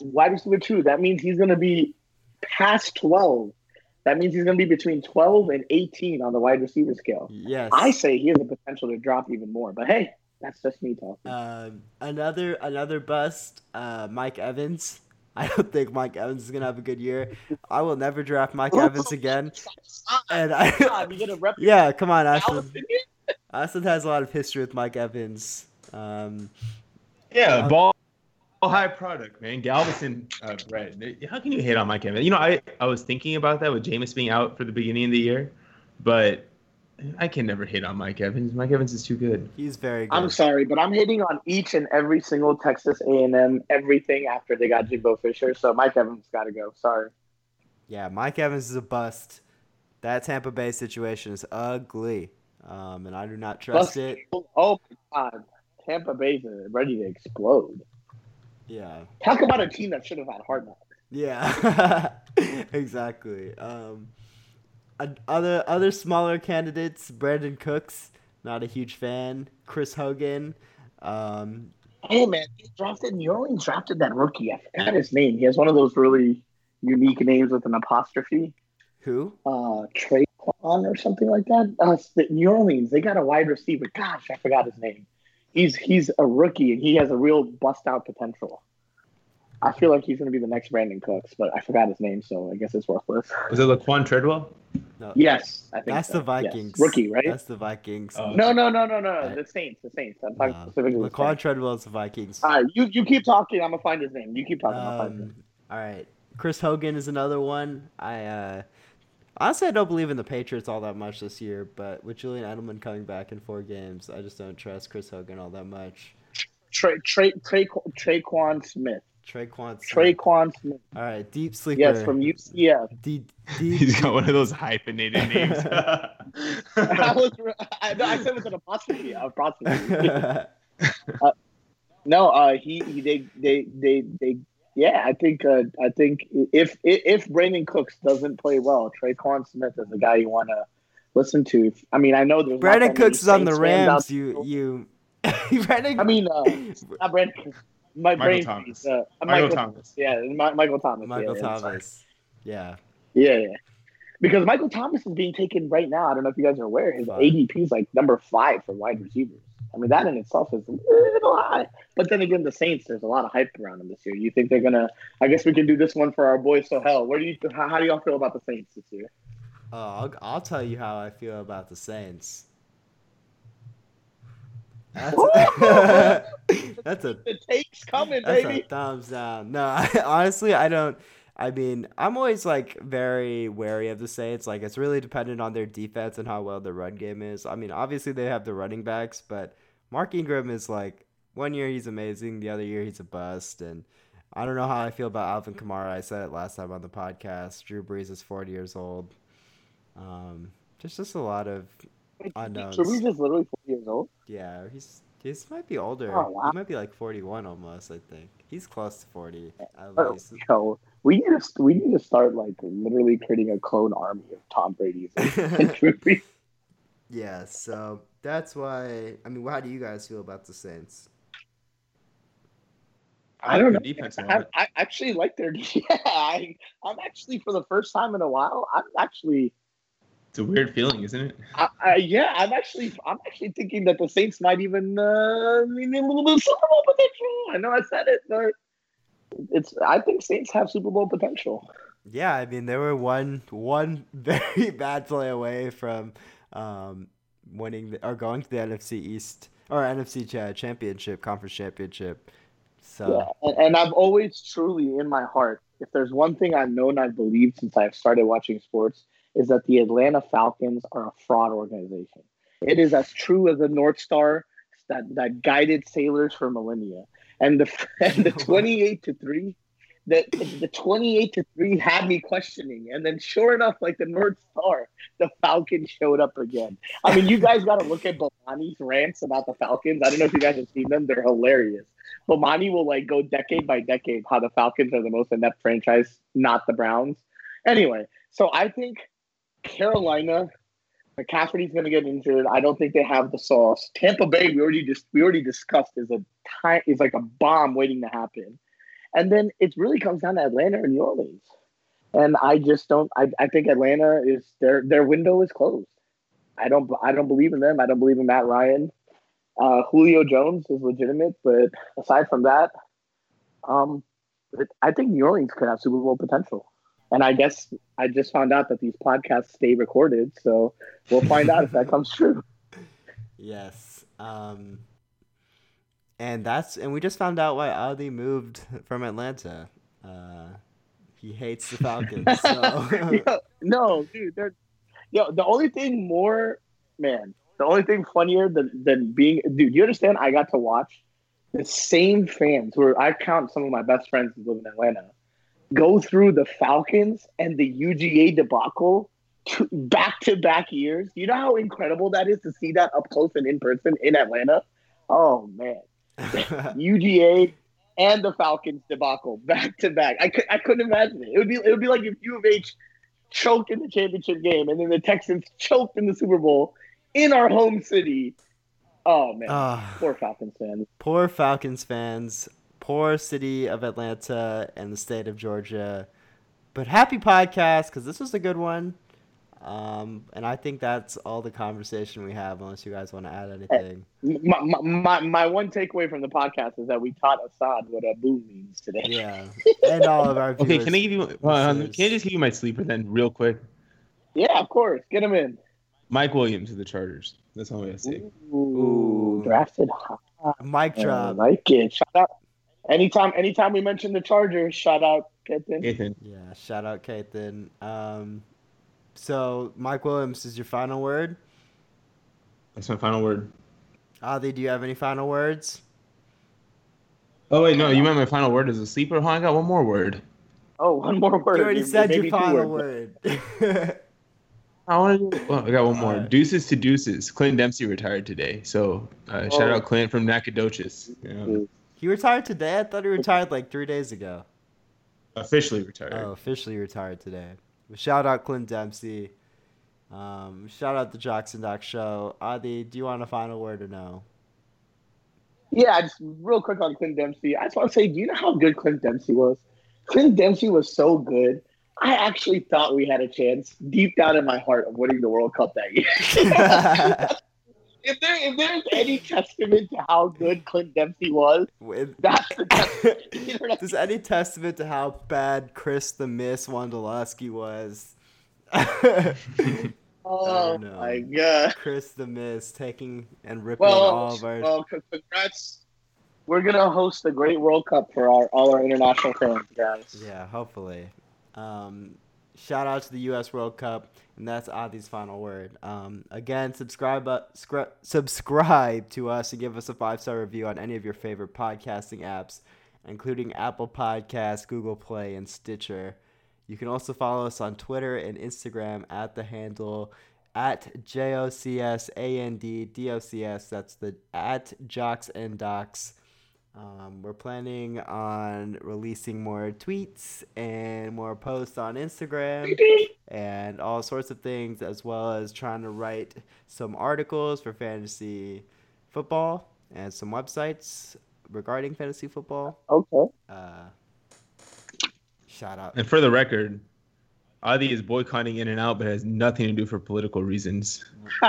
[SPEAKER 4] wide receiver two. That means he's going to be past twelve. That means he's going to be between twelve and eighteen on the wide receiver scale.
[SPEAKER 3] yes.
[SPEAKER 4] I say he has the potential to drop even more. But hey, that's just me talking.
[SPEAKER 3] Um, another another bust, uh, Mike Evans. I don't think Mike Evans is gonna have a good year. I will never draft Mike Evans again. And I,
[SPEAKER 4] God, you gonna rep
[SPEAKER 3] yeah, come on, Ashton. Ashton has a lot of history with Mike Evans. Um,
[SPEAKER 5] Yeah, ball, ball high product, man. Galveston uh, bred. How can you hate on Mike Evans? You know, I, I was thinking about that with Jameis being out for the beginning of the year, but I can never hate on Mike Evans. Mike Evans is too good.
[SPEAKER 3] he's very good.
[SPEAKER 4] I'm sorry, but I'm hitting on each and every single Texas A&M everything after they got Jimbo Fisher. So Mike Evans got to go. Sorry.
[SPEAKER 3] Yeah, Mike Evans is a bust. That Tampa Bay situation is ugly, um, and I do not trust
[SPEAKER 4] Bust.
[SPEAKER 3] it.
[SPEAKER 4] Oh my God, Tampa Bay's ready to explode.
[SPEAKER 3] Yeah.
[SPEAKER 4] Talk about a team that should have had hard knocks.
[SPEAKER 3] Yeah. exactly. Um, other other smaller candidates: Brandin Cooks, not a huge fan. Chris Hogan. Um,
[SPEAKER 4] Hey man, he drafted New Orleans drafted that rookie. I forgot his name. He has one of those really unique names with an apostrophe.
[SPEAKER 3] who?
[SPEAKER 4] Uh Tre'Quan or something like that. Uh New Orleans, they got a wide receiver. Gosh, I forgot his name. He's he's a rookie and he has a real bust out potential. I feel like he's gonna be the next Brandin Cooks, but I forgot his name, so I guess it's worthless.
[SPEAKER 5] Was it Laquon Treadwell?
[SPEAKER 3] No,
[SPEAKER 4] Yes, I think
[SPEAKER 3] that's
[SPEAKER 4] so.
[SPEAKER 3] the
[SPEAKER 4] Yes.
[SPEAKER 3] Vikings.
[SPEAKER 4] Rookie, right?
[SPEAKER 3] That's the Vikings.
[SPEAKER 5] Oh.
[SPEAKER 4] no, no, no, no, no,
[SPEAKER 3] Right.
[SPEAKER 4] no. The Saints, the Saints. I'm talking
[SPEAKER 3] Uh,
[SPEAKER 4] specifically. the
[SPEAKER 3] Laquon
[SPEAKER 4] Saints.
[SPEAKER 3] Treadwell's the Vikings.
[SPEAKER 4] All right, you you keep talking. I'm gonna find his name. You keep talking. I'll find.
[SPEAKER 3] Um, all right. Chris Hogan is another one. I uh, honestly I don't believe in the Patriots all that much this year, but with Julian Edelman coming back in four games, I just don't trust Chris Hogan all that much.
[SPEAKER 4] Tra- Tra- Tra- Tre'Quan Smith.
[SPEAKER 3] Tre'Quan. Smith.
[SPEAKER 4] Tre'Quan Smith.
[SPEAKER 3] All right, deep sleeper.
[SPEAKER 4] Yes, from UCF.
[SPEAKER 3] deep, deep,
[SPEAKER 5] He's got one of those hyphenated names.
[SPEAKER 4] I was. I, no, I said with an apostrophe. Apostrophe. no, uh, he, he they they they they. Yeah, I think uh, I think if if Brandin Cooks doesn't play well, Tre'Quan Smith is the guy you want to listen to. I mean, I know there's
[SPEAKER 3] Brandon
[SPEAKER 4] that many
[SPEAKER 3] Cooks is on the
[SPEAKER 4] Saints
[SPEAKER 3] Rams. You you. Brandon.
[SPEAKER 4] I mean, uh, not Brandon. My
[SPEAKER 5] Michael
[SPEAKER 4] brain.
[SPEAKER 5] Thomas.
[SPEAKER 4] Uh,
[SPEAKER 5] Michael Thomas.
[SPEAKER 4] Yeah, Mi- Michael Thomas.
[SPEAKER 3] Michael
[SPEAKER 4] yeah, yeah, sorry.
[SPEAKER 3] Thomas. Yeah.
[SPEAKER 4] Yeah, yeah. Because Michael Thomas is being taken right now. I don't know if you guys are aware. His
[SPEAKER 3] Five.
[SPEAKER 4] ADP is like number five for wide receivers. I mean, that in itself is a little high. But then again, the Saints, there's a lot of hype around them this year. You think they're gonna? I guess we can do this one for our boy Sohel. Where do you? How, how do y'all feel about the Saints this year?
[SPEAKER 3] Oh, I'll, I'll tell you how I feel about the Saints. That's a, that's a
[SPEAKER 4] The take's coming,
[SPEAKER 3] That's
[SPEAKER 4] baby.
[SPEAKER 3] a thumbs down. No, I, honestly, I don't. I mean, I'm always like very wary of the Saints. Like, it's really dependent on their defense and how well their run game is. I mean, obviously they have the running backs, but Mark Ingram is like one year he's amazing, the other year he's a bust, and I don't know how I feel about Alvin Kamara. I said it last time on the podcast. Drew Brees is 40 years old. Um, just just a lot of unknowns.
[SPEAKER 4] So we just literally 40 years old.
[SPEAKER 3] Yeah, he's he's might be older.
[SPEAKER 4] Oh, wow.
[SPEAKER 3] He might be like forty one almost. I think he's close to forty at
[SPEAKER 4] Oh,
[SPEAKER 3] least.
[SPEAKER 4] yo, we need to we need to start like literally creating a clone army of Tom Brady's. and
[SPEAKER 3] yeah, so that's why. I mean, how do you guys feel about the Saints?
[SPEAKER 4] I don't know.
[SPEAKER 5] Defense
[SPEAKER 4] I. I actually like their. Yeah, I, I'm actually for the first time in a while. I'm actually.
[SPEAKER 5] It's a weird feeling, isn't it?
[SPEAKER 4] I, I, yeah, I'm actually. I'm actually thinking that the Saints might even uh, mean a little bit of Super Bowl potential. I know I said it, but it's. I think Saints have Super Bowl potential.
[SPEAKER 3] Yeah, I mean, they were one one very bad play away from um, winning the, or going to the NFC East or NFC Championship, Conference Championship. So
[SPEAKER 4] Yeah, and, and I've always truly in my heart, if there's one thing I've known I've believed since I've started watching sports, is that the Atlanta Falcons are a fraud organization. It is as true as the North Star that, that guided sailors for millennia. And the and the 28 to 3, the, the 28 to 3 had me questioning. And then sure enough, like the North Star, the Falcons showed up again. I mean, you guys got to look at Bomani's rants about the Falcons. I don't know if you guys have seen them. They're hilarious. Bomani will like go decade by decade how the Falcons are the most inept franchise, not the Browns. Anyway, so I think Carolina, McCaffrey's going to get injured. I don't think they have the sauce. Tampa Bay, we already just we already discussed, is a time is like a bomb waiting to happen. And then it really comes down to Atlanta and New Orleans. And I just don't. I, I think Atlanta is their their window is closed. I don't I don't believe in them. I don't believe in Matt Ryan. Uh, Julio Jones is legitimate, but aside from that, um, I think New Orleans could have Super Bowl potential. And I guess I just found out that these podcasts stay recorded, so we'll find out if that comes true.
[SPEAKER 3] yes, um, and that's and we just found out why Ali moved from Atlanta. Uh, he hates the Falcons. So.
[SPEAKER 4] Yo, no, dude, they're yo. The only thing more, man, the only thing funnier than than being, dude. You understand? I got to watch the same fans who are, I count some of my best friends who live in Atlanta go through the Falcons and the UGA debacle back to back years. You know how incredible that is to see that up close and in person in Atlanta. Oh man, UGA and the Falcons debacle back to back. I could I couldn't imagine it. It would be it would be like if U of H choked in the championship game and then the Texans choked in the Super Bowl in our home city. Oh man,
[SPEAKER 3] Ah.
[SPEAKER 4] poor Falcons fans.
[SPEAKER 3] Poor Falcons fans, poor city of Atlanta and the state of Georgia. But happy podcast because this was a good one. Um, and I think that's all the conversation we have, unless you guys want to add anything.
[SPEAKER 4] My, my, my, my one takeaway from the podcast is that we taught Asad what a boom means today.
[SPEAKER 3] Yeah, and all of our viewers.
[SPEAKER 5] Okay, can I give you? Uh, can I just give you my sleeper then, real quick?
[SPEAKER 4] Yeah, of course. Get him in.
[SPEAKER 5] Mike Williams of the Chargers. That's all I gotta say.
[SPEAKER 4] Ooh,
[SPEAKER 3] Ooh.
[SPEAKER 4] drafted high.
[SPEAKER 3] Mic
[SPEAKER 4] I
[SPEAKER 3] drop?
[SPEAKER 4] like it. Shout out. Anytime, anytime we mention the Chargers, shout out Kenton.
[SPEAKER 5] Nathan.
[SPEAKER 3] Yeah, shout out Kathan. Um, so Mike Williams is your final word.
[SPEAKER 5] That's my final word.
[SPEAKER 3] Adi, do you have any final words?
[SPEAKER 5] Oh wait, no, you meant my final word is a sleeper. Hold on, I got one more word.
[SPEAKER 4] Oh, one more word.
[SPEAKER 3] You already
[SPEAKER 4] You-
[SPEAKER 3] said your final
[SPEAKER 4] words.
[SPEAKER 3] word.
[SPEAKER 5] I want to. Well, I got one more.
[SPEAKER 3] Alright.
[SPEAKER 5] Deuces to deuces. Clint Dempsey retired today, so uh, shout
[SPEAKER 4] Oh.
[SPEAKER 5] out Clint from Nacogdoches. You know,
[SPEAKER 3] he retired today. I thought he retired like three days ago.
[SPEAKER 5] officially retired.
[SPEAKER 3] Oh, officially retired today. Shout out Clint Dempsey. Um, shout out the Jackson and Doc show. Adi, do you want a final word or no?
[SPEAKER 4] Yeah, just real quick on Clint Dempsey. I just want to say, do you know how good Clint Dempsey was? Clint Dempsey was so good. I actually thought we had a chance deep down in my heart of winning the World Cup that year. if there if there's any testament to how good Clint Dempsey was,
[SPEAKER 3] With-
[SPEAKER 4] that's the testament. You know what I
[SPEAKER 3] Does any testament to how bad Chris the Miss Wondolowski was?
[SPEAKER 4] Oh my god.
[SPEAKER 3] Chris the Miss taking and ripping
[SPEAKER 4] Well,
[SPEAKER 3] all of our.
[SPEAKER 4] well, congrats. We're gonna host a great World Cup for our all our international fans, guys.
[SPEAKER 3] Yeah, hopefully. Um, shout out to the U.S. World Cup, and that's Adi's final word. Um, again, subscribe uh, scr- subscribe to us and give us a five star review on any of your favorite podcasting apps, including Apple Podcasts, Google Play, and Stitcher. You can also follow us on Twitter and Instagram at the handle at J-O-C-S-A-N-D-D-O-C-S. That's the at Jocks and Docs. Um, we're planning on releasing more tweets and more posts on Instagram and all sorts of things, as well as trying to write some articles for fantasy football and some websites regarding fantasy football.
[SPEAKER 4] Okay.
[SPEAKER 3] Uh, shout out.
[SPEAKER 5] And for the record, Adi is boycotting In and Out, but has nothing to do for political reasons.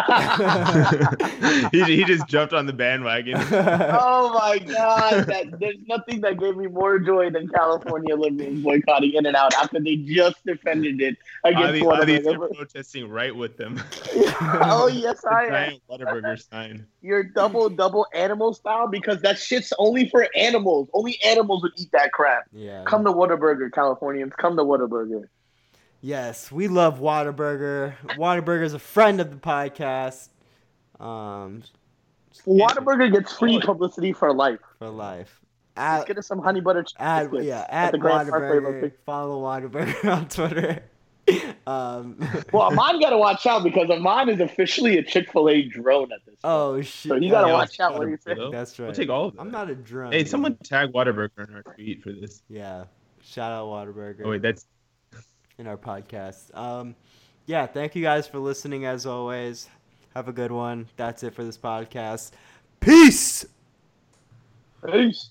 [SPEAKER 5] he, he just jumped on the bandwagon.
[SPEAKER 4] oh my god! That, there's nothing that gave me more joy than California liberals boycotting In and Out after they just defended it against
[SPEAKER 5] Adi,
[SPEAKER 4] one of
[SPEAKER 5] Adi's
[SPEAKER 4] them.
[SPEAKER 5] protesting right with them.
[SPEAKER 4] oh yes,
[SPEAKER 5] The
[SPEAKER 4] I am.
[SPEAKER 5] giant Whataburger sign.
[SPEAKER 4] You're double double animal style because that shit's only for animals. Only animals would eat that crap.
[SPEAKER 3] yeah.
[SPEAKER 4] Come to Whataburger, Californians. Come to Whataburger.
[SPEAKER 3] Yes, we love Whataburger. Whataburger is a friend of the podcast. Um,
[SPEAKER 4] Whataburger gets free publicity for life.
[SPEAKER 3] for life.
[SPEAKER 4] Let's get us some honey butter chicken
[SPEAKER 3] at
[SPEAKER 4] biscuits
[SPEAKER 3] yeah, at
[SPEAKER 4] the Grand Parkway Whataburger.
[SPEAKER 3] Follow Whataburger on Twitter. Um,
[SPEAKER 4] Well, Amon got to watch out because Amon is officially a Chick Fil A drone at this. point.
[SPEAKER 3] oh shit!
[SPEAKER 4] so you got to
[SPEAKER 3] yeah,
[SPEAKER 4] watch out what you say.
[SPEAKER 5] Though.
[SPEAKER 3] That's right.
[SPEAKER 5] We'll take all of them.
[SPEAKER 3] I'm not a drone.
[SPEAKER 5] Hey, someone tag Whataburger in our tweet for this.
[SPEAKER 3] Yeah, shout out Whataburger.
[SPEAKER 5] Oh wait, that's
[SPEAKER 3] in our podcast. Um, yeah, thank you guys for listening as always. Have a good one. That's it for this podcast. Peace.
[SPEAKER 4] Peace.